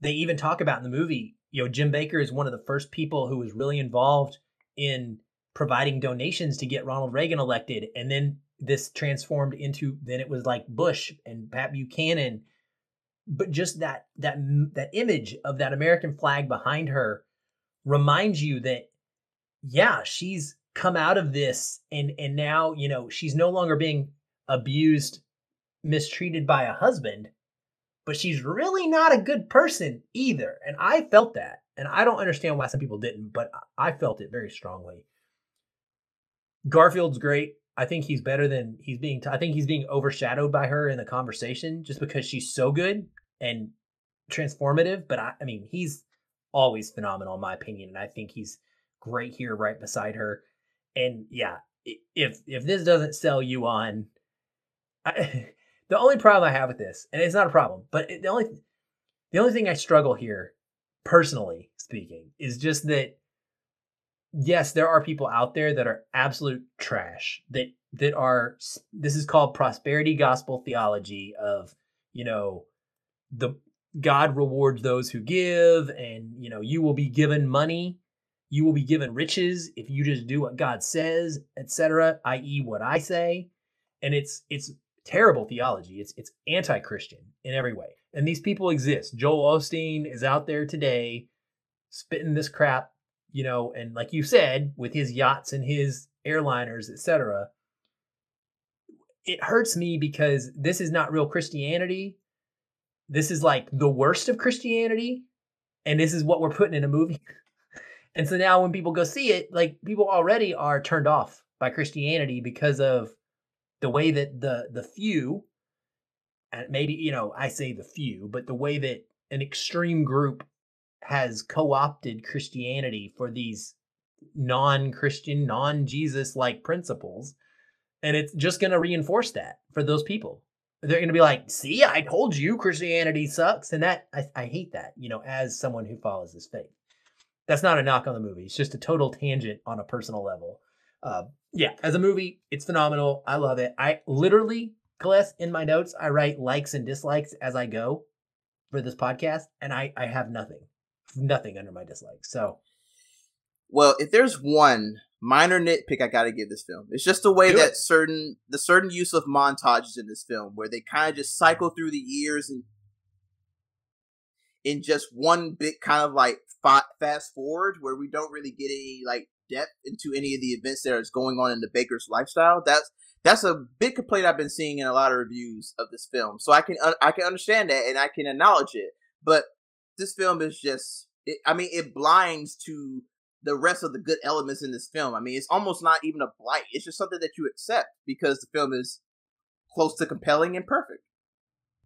they even talk about in the movie, you know, Jim Bakker is one of the first people who was really involved in providing donations to get Ronald Reagan elected. And then this transformed into then it was like Bush and Pat Buchanan. But just that that that image of that American flag behind her reminds you that yeah, she's come out of this and and now, you know, she's no longer being abused, mistreated by a husband, but she's really not a good person either. And I felt that. And I don't understand why some people didn't, but I felt it very strongly. Garfield's great. I think he's better than he's being. T- I think he's being overshadowed by her in the conversation just because she's so good and transformative. But I, I mean, he's always phenomenal in my opinion, and I think he's great here right beside her. And yeah, if if this doesn't sell you on, I, the only problem I have with this, and it's not a problem, but the only the only thing I struggle here, personally speaking, is just that yes, there are people out there that are absolute trash that that are this is called prosperity gospel theology of you know the God rewards those who give and you know you will be given money you will be given riches if you just do what God says, etc., i.e., what I say. And it's it's terrible theology. It's it's anti-Christian in every way. And these people exist. Joel Osteen is out there today spitting this crap, you know, and like you said, with his yachts and his airliners, etc. It hurts me because this is not real Christianity. This is like the worst of Christianity, and this is what we're putting in a movie. And so now when people go see it, like people already are turned off by Christianity because of the way that the the few and maybe you know I say the few, but the way that an extreme group has co-opted Christianity for these non-Christian, non-Jesus like principles and it's just going to reinforce that for those people. They're going to be like, "See, I told you Christianity sucks." And that I, I hate that, you know, as someone who follows this faith that's not a knock on the movie. It's just a total tangent on a personal level. Uh, yeah, as a movie, it's phenomenal. I love it. I literally, Celeste, in my notes, I write likes and dislikes as I go for this podcast, and I I have nothing, nothing under my dislike. So, well, if there's one minor nitpick I got to give this film, it's just the way that it. certain the certain use of montages in this film, where they kind of just cycle through the years and in just one big kind of like fast forward where we don't really get any like depth into any of the events that is going on in the Bakker's lifestyle. That's that's a big complaint I've been seeing in a lot of reviews of this film. So I can uh, I can understand that and I can acknowledge it. But this film is just it, I mean it blinds to the rest of the good elements in this film. I mean it's almost not even a blight. It's just something that you accept because the film is close to compelling and perfect.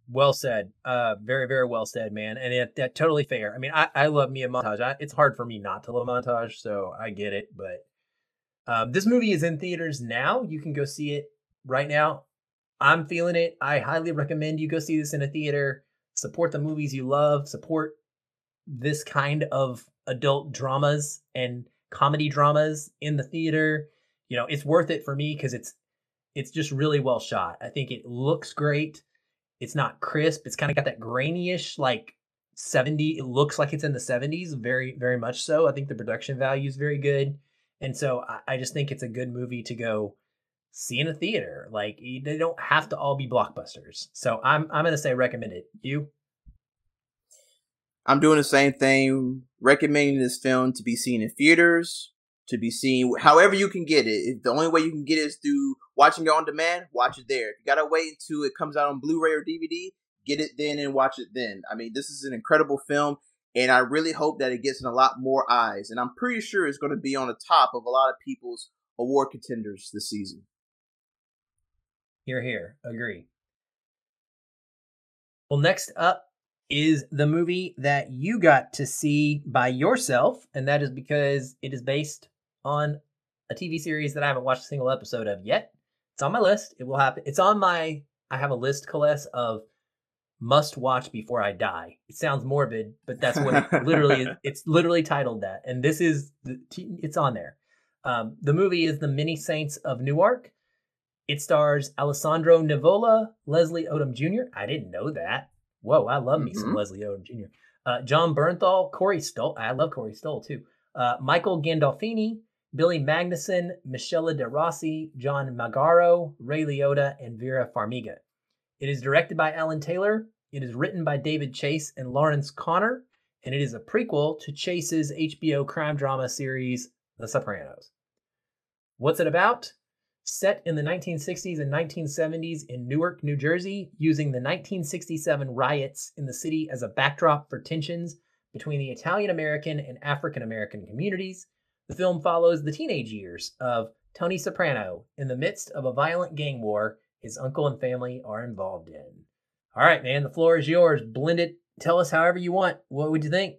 Well said. Uh, very, very well said, man. And it, that totally fair. I mean, I, I love me a montage. I, it's hard for me not to love montage, so I get it. But um, this movie is in theaters now. You can go see it right now. I'm feeling it. I highly recommend you go see this in a theater. Support the movies you love. Support this kind of adult dramas and comedy dramas in the theater. You know, it's worth it for me because it's it's just really well shot. I think it looks great. It's not crisp. It's kind of got that grainyish like 70. It looks like it's in the 70s, very, very much so. I think the production value is very good. And so I, I just think it's a good movie to go see in a theater. Like they don't have to all be blockbusters. So I'm I'm gonna say recommend it. You? I'm doing the same thing, recommending this film to be seen in theaters, to be seen however you can get it. The only way you can get it is through watching it on demand, watch it there. If you gotta wait until it comes out on Blu-ray or DVD, get it then and watch it then. I mean, this is an incredible film, and I really hope that it gets in a lot more eyes. And I'm pretty sure it's going to be on the top of a lot of people's award contenders this season. Here, here, agree. Well, next up is the movie that you got to see by yourself, and that is because it is based on a TV series that I haven't watched a single episode of yet. It's on my list. It will happen. It's on my. I have a list, Coles, of must watch before I die. It sounds morbid, but that's what it literally. It's literally titled that, and this is it's on there. Um, the movie is The Many Saints of Newark. It stars Alessandro Nivola, Leslie Odom Jr. I didn't know that. Whoa, I love me mm-hmm. some Leslie Odom Jr. Uh, Jon Bernthal, Corey Stoll. I love Corey Stoll too. Uh, Michael Gandolfini, Billy Magnussen, Michela De Rossi, John Magaro, Ray Liotta, and Vera Farmiga. It is directed by Alan Taylor. It is written by David Chase and Lawrence Konner, and it is a prequel to Chase's HBO crime drama series, The Sopranos. What's it about? Set in the 1960s and 1970s in Newark, New Jersey, using the 1967 riots in the city as a backdrop for tensions between the Italian American and African American communities the film follows the teenage years of Tony Soprano in the midst of a violent gang war his uncle and family are involved in. All right, man, the floor is yours. Blend it. Tell us however you want. What would you think?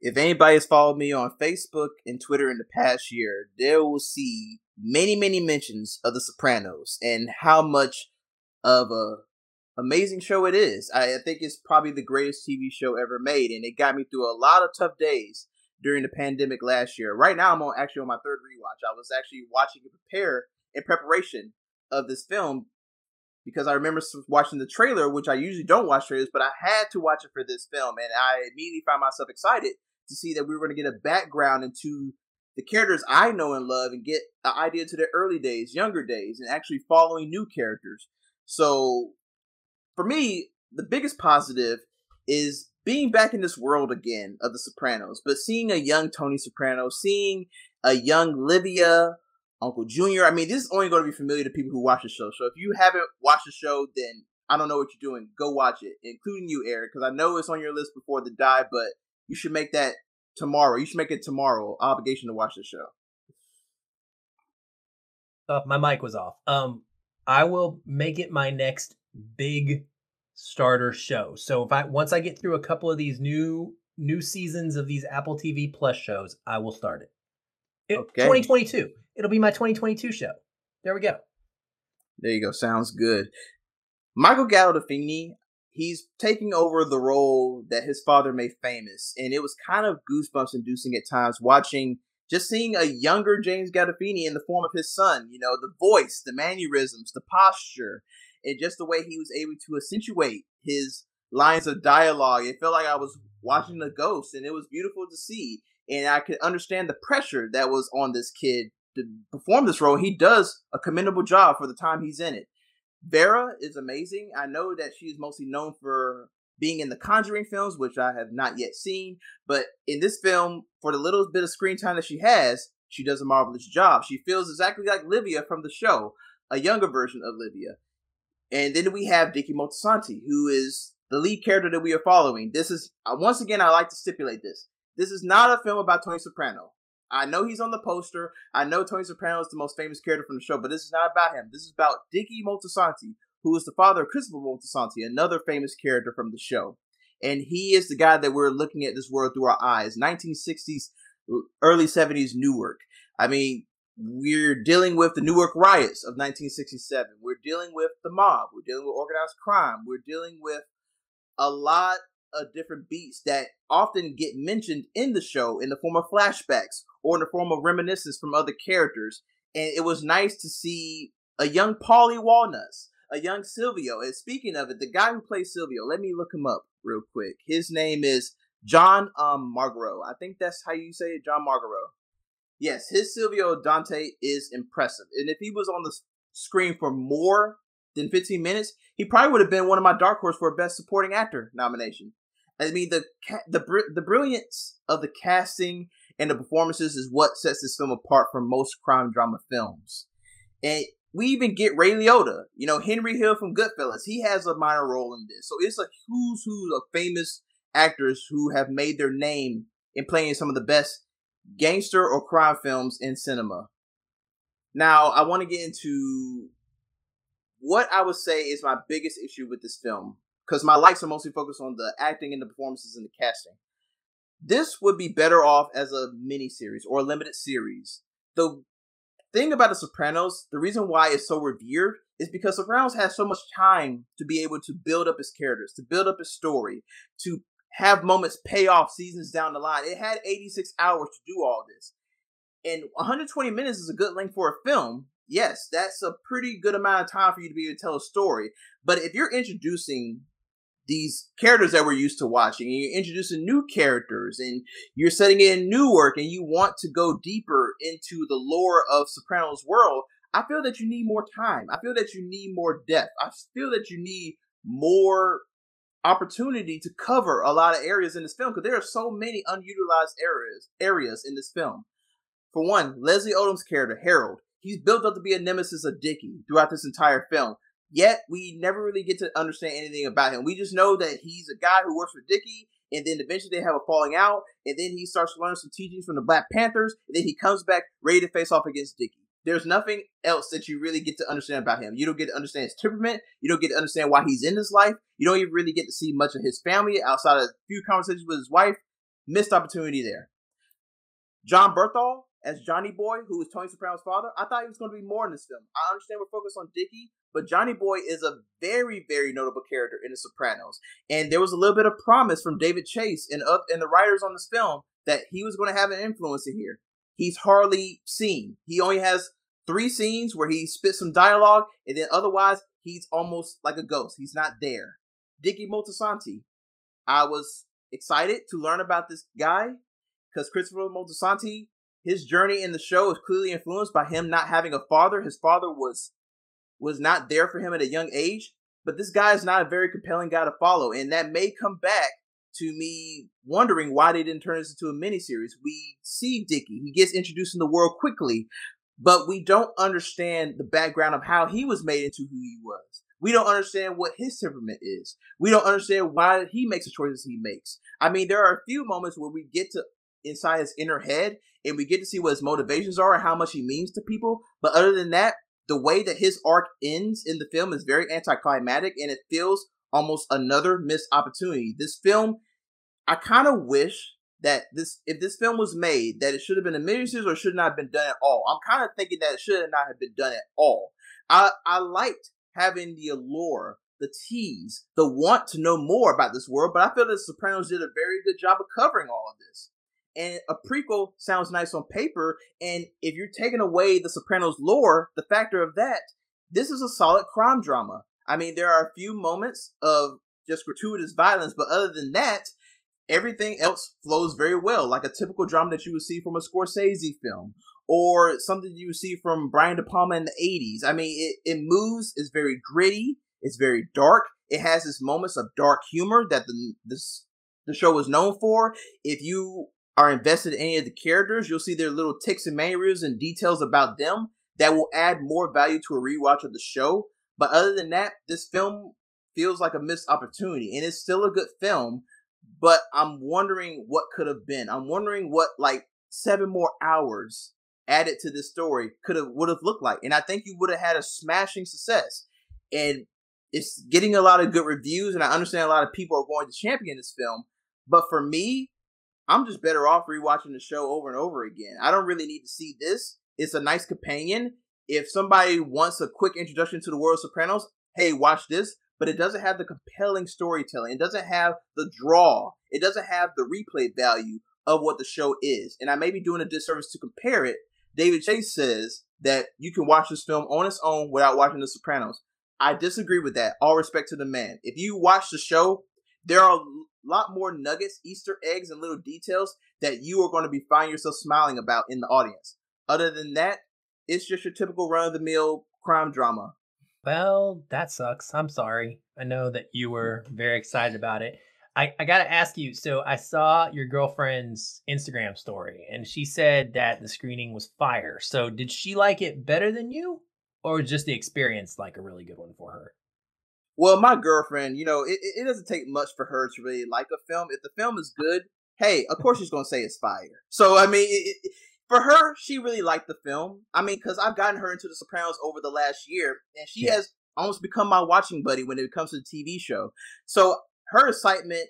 If anybody has followed me on Facebook and Twitter in the past year, they will see many, many mentions of The Sopranos and how much of a amazing show it is. I, I think it's probably the greatest TV show ever made, and it got me through a lot of tough days during the pandemic last year. Right now, I'm on actually on my third rewatch. I was actually watching it prepare in preparation of this film because I remember watching the trailer, which I usually don't watch trailers, but I had to watch it for this film, and I immediately found myself excited to see that we were going to get a background into the characters I know and love, and get an idea to their early days, younger days, and actually following new characters. So, for me, the biggest positive is being back in this world again of the Sopranos, but seeing a young Tony Soprano, seeing a young Livia, Uncle Junior. I mean, this is only going to be familiar to people who watch the show. So if you haven't watched the show, then I don't know what you're doing. Go watch it, including you, Eric, because I know it's on your list before the die, but you should make that tomorrow. You should make it tomorrow obligation to watch the show. Uh, my mic was off. Um, I will make it my next big starter show. So if I once I get through a couple of these new new seasons of these Apple TV Plus shows, I will start it. it okay. 2022. It'll be my 2022 show. There we go. There you go. Sounds good. Michael Gandolfini, he's taking over the role that his father made famous, and it was kind of goosebumps inducing at times watching just seeing a younger James Gandolfini in the form of his son. You know, the voice, the mannerisms, the posture, and just the way he was able to accentuate his lines of dialogue. It felt like I was watching a ghost, and it was beautiful to see. And I could understand the pressure that was on this kid to perform this role. He does a commendable job for the time he's in it. Vera is amazing. I know that she's mostly known for being in the Conjuring films, which I have not yet seen. But in this film, for the little bit of screen time that she has, she does a marvelous job. She feels exactly like Livia from the show, a younger version of Livia. And then we have Dickie Moltisanti, who is the lead character that we are following. This is uh, once again I like to stipulate this. This is not a film about Tony Soprano. I know he's on the poster. I know Tony Soprano is the most famous character from the show, but this is not about him. This is about Dickie Moltisanti, who is the father of Christopher Moltisanti, another famous character from the show. And he is the guy that we're looking at this world through our eyes. 1960s, early 70s Newark. I mean, we're dealing with the Newark riots of 1967. We're dealing with the mob. We're dealing with organized crime. We're dealing with a lot of different beats that often get mentioned in the show in the form of flashbacks or in the form of reminiscence from other characters. And it was nice to see a young Paulie Walnuts, a young Silvio. And speaking of it, the guy who plays Silvio, let me look him up real quick. His name is John um Magaro. I think that's how you say it, John Magaro. Yes, his Silvio Dante is impressive. And if he was on the screen for more than 15 minutes, he probably would have been one of my dark horse for a best supporting actor nomination. I mean, the the the brilliance of the casting and the performances is what sets this film apart from most crime drama films. And we even get Ray Liotta, you know, Henry Hill from Goodfellas. He has a minor role in this. So it's a who's who's of famous actors who have made their name in playing some of the best gangster or crime films in cinema. Now, I want to get into what I would say is my biggest issue with this film because my likes are mostly focused on the acting and the performances and the casting. This would be better off as a mini series or a limited series. The thing about The Sopranos, the reason why it's so revered is because The Sopranos has so much time to be able to build up its characters, to build up its story, to have moments pay off seasons down the line. It had 86 hours to do all this. And 120 minutes is a good length for a film. Yes, that's a pretty good amount of time for you to be able to tell a story. But if you're introducing these characters that we're used to watching and you're introducing new characters and you're setting in Newark and you want to go deeper into the lore of Sopranos world, I feel that you need more time. I feel that you need more depth. I feel that you need more opportunity to cover a lot of areas in this film because there are so many unutilized areas areas in this film. For one, Leslie Odom's character, Harold, he's built up to be a nemesis of Dickie throughout this entire film. Yet we never really get to understand anything about him. We just know that he's a guy who works for Dickie, and then eventually they have a falling out, and then he starts to learn some teachings from the Black Panthers, and then he comes back ready to face off against Dickie. There's nothing else that you really get to understand about him. You don't get to understand his temperament. You don't get to understand why he's in this life. You don't even really get to see much of his family outside of a few conversations with his wife. Missed opportunity there. Jon Bernthal, as Johnny Boy, who is Tony Soprano's father, I thought he was going to be more in this film. I understand we're focused on Dickie, but Johnny Boy is a very, very notable character in The Sopranos. And there was a little bit of promise from David Chase and, up and the writers on this film that he was going to have an influence in here. He's hardly seen. He only has three scenes where he spits some dialogue, and then otherwise, he's almost like a ghost. He's not there. Dickie Moltisanti. I was excited to learn about this guy because Christopher Moltisanti his journey in the show is clearly influenced by him not having a father. His father was was not there for him at a young age. But this guy is not a very compelling guy to follow, and that may come back to me wondering why they didn't turn this into a miniseries. We see Dickie; he gets introduced in the world quickly, but we don't understand the background of how he was made into who he was. We don't understand what his temperament is. We don't understand why he makes the choices he makes. I mean, there are a few moments where we get to inside his inner head and we get to see what his motivations are and how much he means to people. But other than that, the way that his arc ends in the film is very anticlimactic and it feels almost another missed opportunity. This film, I kind of wish that this if this film was made, that it should have been a miniseries or should not have been done at all. I'm kind of thinking that it should not have been done at all. I I liked having the allure, the tease, the want to know more about this world, but I feel that Sopranos did a very good job of covering all of this and a prequel sounds nice on paper. And if you're taking away the Sopranos lore, the factor of that, this is a solid crime drama. I mean, there are a few moments of just gratuitous violence, but other than that, everything else flows very well, like a typical drama that you would see from a Scorsese film or something you would see from Brian De Palma in the 80s. I mean, it, it moves, it's very gritty, it's very dark, It has its moments of dark humor that the this the show was known for. If you are invested in any of the characters, you'll see their little ticks and mannerisms and details about them that will add more value to a rewatch of the show. But other than that, this film feels like a missed opportunity, and it's still a good film. But I'm wondering what could have been. I'm wondering what like seven more hours added to this story could have would have looked like, and I think you would have had a smashing success. And it's getting a lot of good reviews, and I understand a lot of people are going to champion this film. But for me, I'm just better off rewatching the show over and over again. I don't really need to see this. It's a nice companion. If somebody wants a quick introduction to the world of Sopranos, hey, watch this. But it doesn't have the compelling storytelling. It doesn't have the draw. It doesn't have the replay value of what the show is. And I may be doing a disservice to compare it. David Chase says that you can watch this film on its own without watching The Sopranos. I disagree with that. All respect to the man. If you watch the show, there are a lot more nuggets, Easter eggs, and little details that you are going to be finding yourself smiling about in the audience. Other than that, it's just your typical run of the mill crime drama. Well, that sucks. I'm sorry. I know that you were very excited about it. I, I got to ask you so I saw your girlfriend's Instagram story and she said that the screening was fire. So did she like it better than you or just the experience like a really good one for her? Well, my girlfriend, you know, it, it doesn't take much for her to really like a film. If the film is good, hey, of course she's going to say it's fire. So, I mean, it, it, for her, she really liked the film. I mean, because I've gotten her into The Sopranos over the last year, and she yeah. has almost become my watching buddy when it comes to the TV show. So her excitement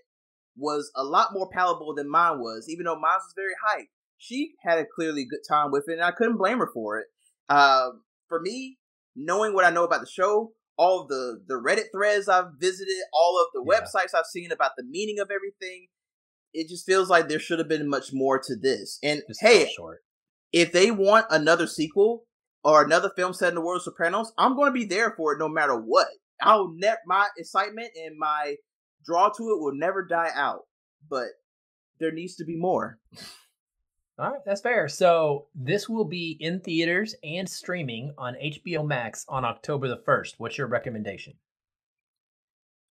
was a lot more palatable than mine was, even though mine was very hype. She had a clearly good time with it, and I couldn't blame her for it. Uh, for me, knowing what I know about the show, all the the Reddit threads I've visited, all of the yeah. websites I've seen about the meaning of everything, it just feels like there should have been much more to this. And just hey, if they want another sequel or another film set in the world of Sopranos, I'm going to be there for it no matter what. I'll net my excitement and my draw to it will never die out, but there needs to be more. All right, that's fair. So this will be in theaters and streaming on HBO Max on October the 1st. What's your recommendation?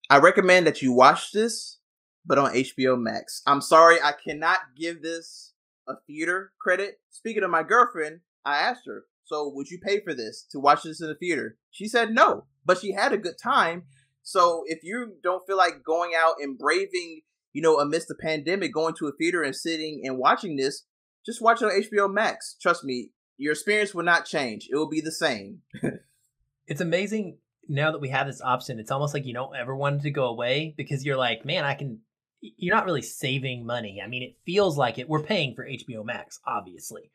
I recommend that you watch this, but on HBO Max. I'm sorry, I cannot give this a theater credit. Speaking of my girlfriend, I asked her, so would you pay for this to watch this in the theater? She said no, but she had a good time so if you don't feel like going out and braving, you know, amidst the pandemic, going to a theater and sitting and watching this, just watch it on HBO Max. Trust me, your experience will not change. It will be the same. it's amazing now that we have this option. It's almost like you don't ever want it to go away because you're like, man, I can. You're not really saving money. I mean, it feels like it. We're paying for HBO Max, obviously,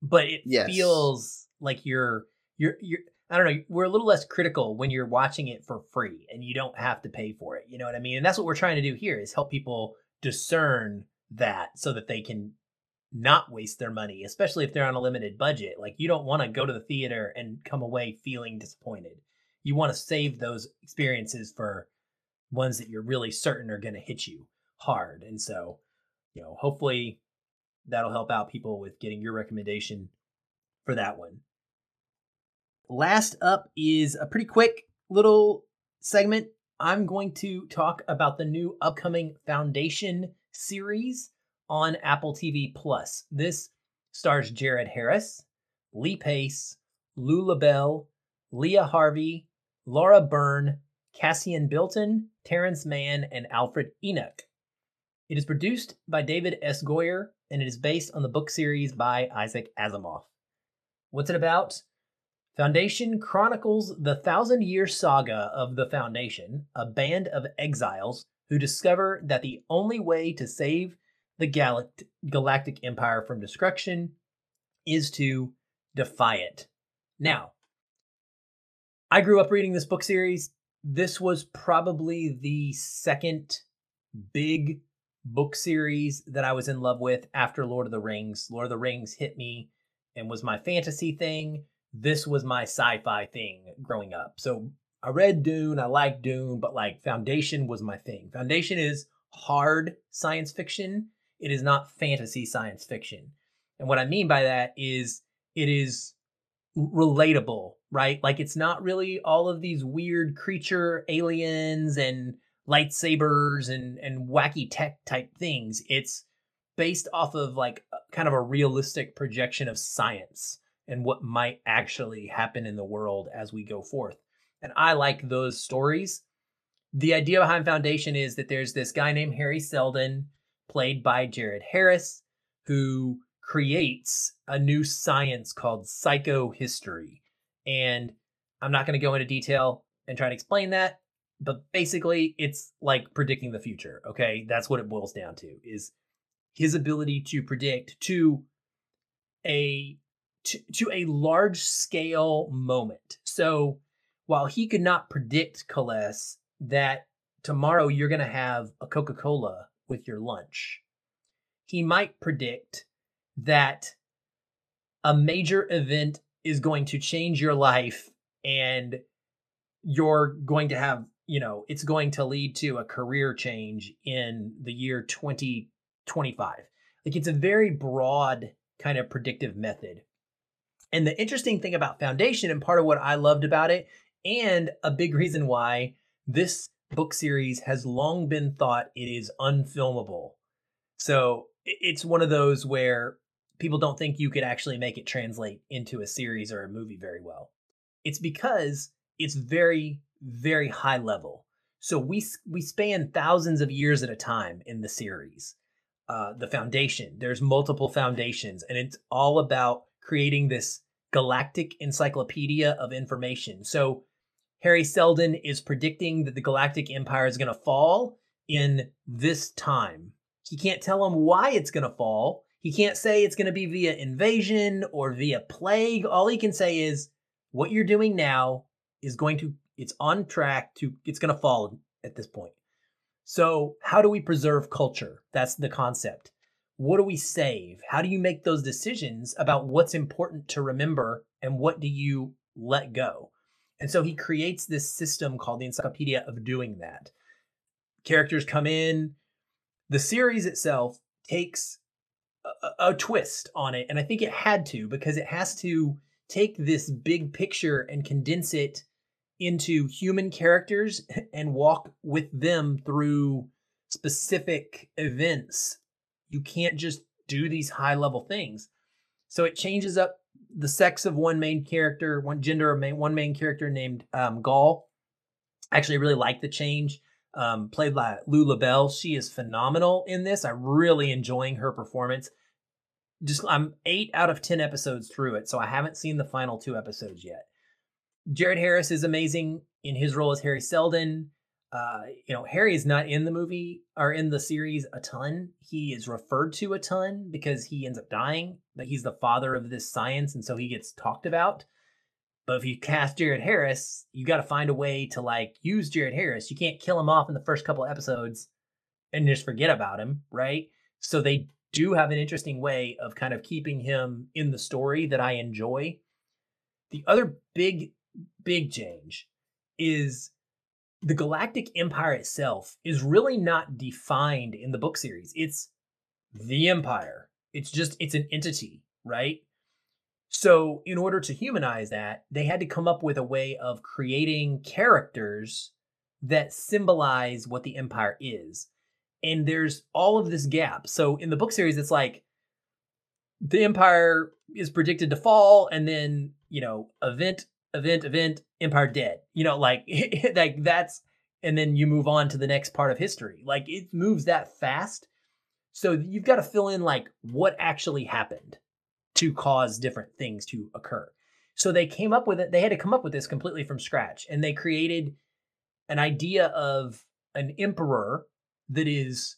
but it yes. feels like you're you're you're I don't know, we're a little less critical when you're watching it for free and you don't have to pay for it. You know what I mean? And that's what we're trying to do here is help people discern that so that they can not waste their money, especially if they're on a limited budget. Like you don't want to go to the theater and come away feeling disappointed. You want to save those experiences for ones that you're really certain are going to hit you hard. And so, you know, hopefully that'll help out people with getting your recommendation for that one. Last up is a pretty quick little segment. I'm going to talk about the new upcoming Foundation series on Apple TV Plus. This stars Jared Harris, Lee Pace, Lou Llobell, Leah Harvey, Laura Birn, Cassian Bilton, Terrence Mann, and Alfred Enoch. It is produced by David S. Goyer and it is based on the book series by Isaac Asimov. What's it about? Foundation chronicles the thousand year saga of the Foundation, a band of exiles who discover that the only way to save the Galact- Galactic Empire from destruction is to defy it. Now, I grew up reading this book series. This was probably the second big book series that I was in love with after Lord of the Rings. Lord of the Rings hit me and was my fantasy thing this was my sci-fi thing growing up. So I read Dune, I liked Dune, but like Foundation was my thing. Foundation is hard science fiction. It is not fantasy science fiction. And what I mean by that is it is relatable, right? Like it's not really all of these weird creature aliens and lightsabers and and wacky tech type things. It's based off of like kind of a realistic projection of science and what might actually happen in the world as we go forth. And I like those stories. The idea behind Foundation is that there's this guy named Hari Seldon, played by Jared Harris, who creates a new science called psychohistory. And I'm not going to go into detail and try to explain that, but basically it's like predicting the future, okay? That's what it boils down to is his ability to predict to a to, to a large scale moment. So while he could not predict Kalless that tomorrow you're going to have a Coca-Cola with your lunch, he might predict that a major event is going to change your life and you're going to have, you know, it's going to lead to a career change in the year 2025. Like it's a very broad kind of predictive method. And the interesting thing about Foundation, and part of what I loved about it, and a big reason why this book series has long been thought it is unfilmable. So it's one of those where people don't think you could actually make it translate into a series or a movie very well. It's because it's very, very high level. So we we span thousands of years at a time in the series. Uh, the foundation. There's multiple foundations, and it's all about creating this galactic encyclopedia of information. So Hari Seldon is predicting that the Galactic Empire is going to fall in this time. He can't tell him why it's going to fall, he can't say it's going to be via invasion or via plague. All he can say is what you're doing now is going to it's on track to it's going to fall at this point. So, how do we preserve culture? That's the concept. What do we save? How do you make those decisions about what's important to remember and what do you let go? And so he creates this system called the Encyclopedia of doing that. Characters come in. The series itself takes a, a twist on it, and I think it had to because it has to take this big picture and condense it into human characters and walk with them through specific events. You can't just do these high level things. So it changes up the sex of one main character, one gender of main, one main character named um, Gaal. I actually really like the change. Um, played by Lou Llobell. She is phenomenal in this. I'm really enjoying her performance. Just I'm eight out of ten episodes through it, so I haven't seen the final two episodes yet. Jared Harris is amazing in his role as Hari Seldon. Uh, you know, Hari is not in the movie or in the series a ton. He is referred to a ton because he ends up dying, but he's the father of this science, and so he gets talked about. But if you cast Jared Harris, you got to find a way to like use Jared Harris. You can't kill him off in the first couple episodes and just forget about him, right? So they do have an interesting way of kind of keeping him in the story that I enjoy. The other big, big change is the Galactic Empire itself is really not defined in the book series. It's the Empire. It's just, it's an entity, right? So, in order to humanize that, they had to come up with a way of creating characters that symbolize what the Empire is. And there's all of this gap. So, in the book series, it's like the Empire is predicted to fall, and then, you know, event, event, event, Empire dead. You know, like, like that's, and then you move on to the next part of history. Like, it moves that fast. So, you've got to fill in, like, what actually happened to cause different things to occur. So they came up with it. They had to come up with this completely from scratch, and they created an idea of an emperor that is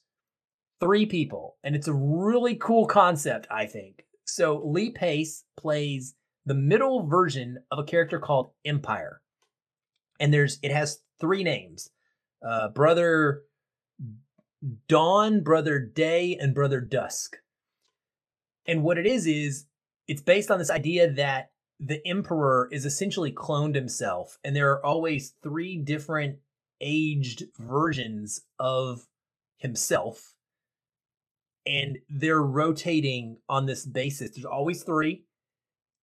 three people, and it's a really cool concept, I think. So Lee Pace plays the middle version of a character called Empire, and there's it has three names: uh, Brother Dawn, Brother Day, and Brother Dusk. And what it is is it's based on this idea that the emperor is essentially cloned himself and there are always three different aged versions of himself. And they're rotating on this basis. There's always three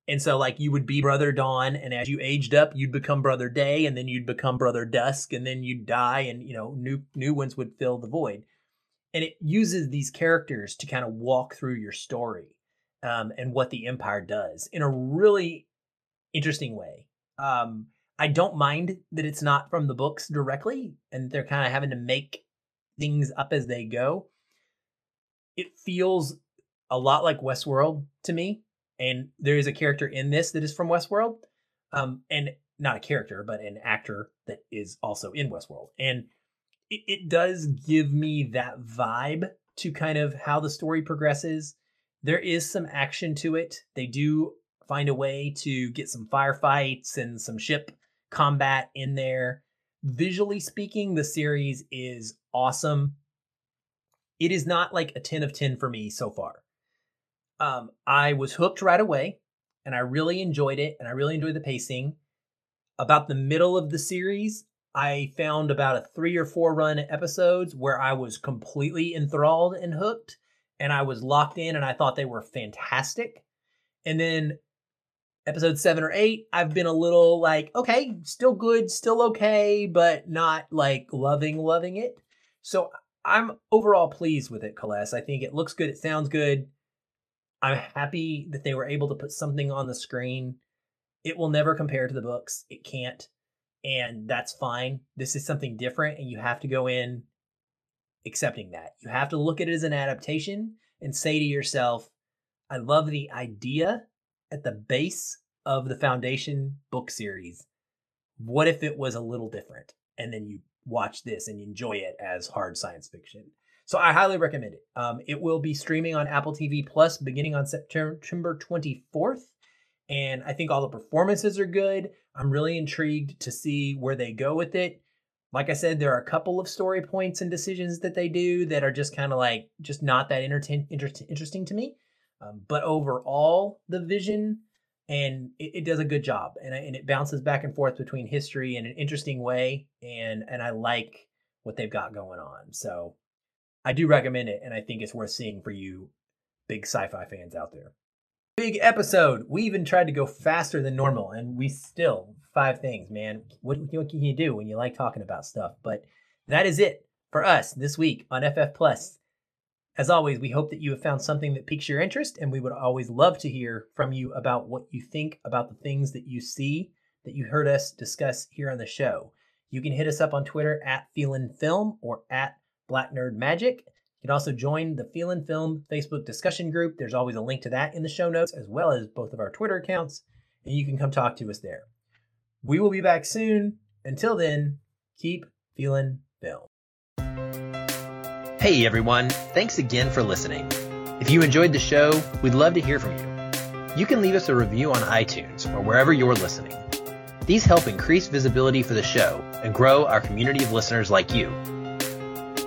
And so like you would be Brother Dawn and as you aged up, you'd become Brother Day and then you'd become Brother Dusk and then you'd die and you know new new ones would fill the void. And it uses these characters to kind of walk through your story um, and what the Empire does in a really interesting way. Um, I don't mind that it's not from the books directly and they're kind of having to make things up as they go. It feels a lot like Westworld to me and there is a character in this that is from Westworld, um, and not a character, but an actor that is also in Westworld, and it, it does give me that vibe to kind of how the story progresses. There is some action to it. They do find a way to get some firefights and some ship combat in there. Visually speaking, the series is awesome. It is not like a 10 of 10 for me so far um, I was hooked right away, and I really enjoyed it, and I really enjoyed the pacing. About the middle of the series, I found about a three or four run episodes where I was completely enthralled and hooked, and I was locked in, and I thought they were fantastic. And then episode seven or eight, I've been a little like, okay, still good, still okay, but not like loving, loving it. So I'm overall pleased with it, Celeste. I think it looks good, it sounds good. I'm happy that they were able to put something on the screen. It will never compare to the books. It can't. And that's fine. This is something different, and you have to go in accepting that. You have to look at it as an adaptation and say to yourself, I love the idea at the base of the Foundation book series. What if it was a little different? And then you watch this and enjoy it as hard science fiction. So I highly recommend it. Um, it will be streaming on Apple TV Plus beginning on September 24th. And I think all the performances are good. I'm really intrigued to see where they go with it. Like I said, there are a couple of story points and decisions that they do that are just kind of like, just not that inter- inter- interesting to me. Um, but overall, the vision and it, it, does a good job and, and it bounces back and forth between history in an interesting way and and i like what they've got going on so I do recommend it, and I think it's worth seeing for you big sci-fi fans out there. Big episode. We even tried to go faster than normal, and we still five things, man. What, what can you do when you like talking about stuff? But that is it for us this week on FF Plus. As always, we hope that you have found something that piques your interest, and we would always love to hear from you about what you think about the things that you see that you heard us discuss here on the show. You can hit us up on Twitter at Feelin Film or at Black Nerd Magic. You can also join the Feelin Film Facebook discussion group. There's always a link to that in the show notes, as well as both of our Twitter accounts, and you can come talk to us there. We will be back soon. Until then, keep feeling film. Hey everyone, thanks again for listening. If you enjoyed the show, we'd love to hear from you. You can leave us a review on iTunes or wherever you're listening. These help increase visibility for the show and grow our community of listeners like you.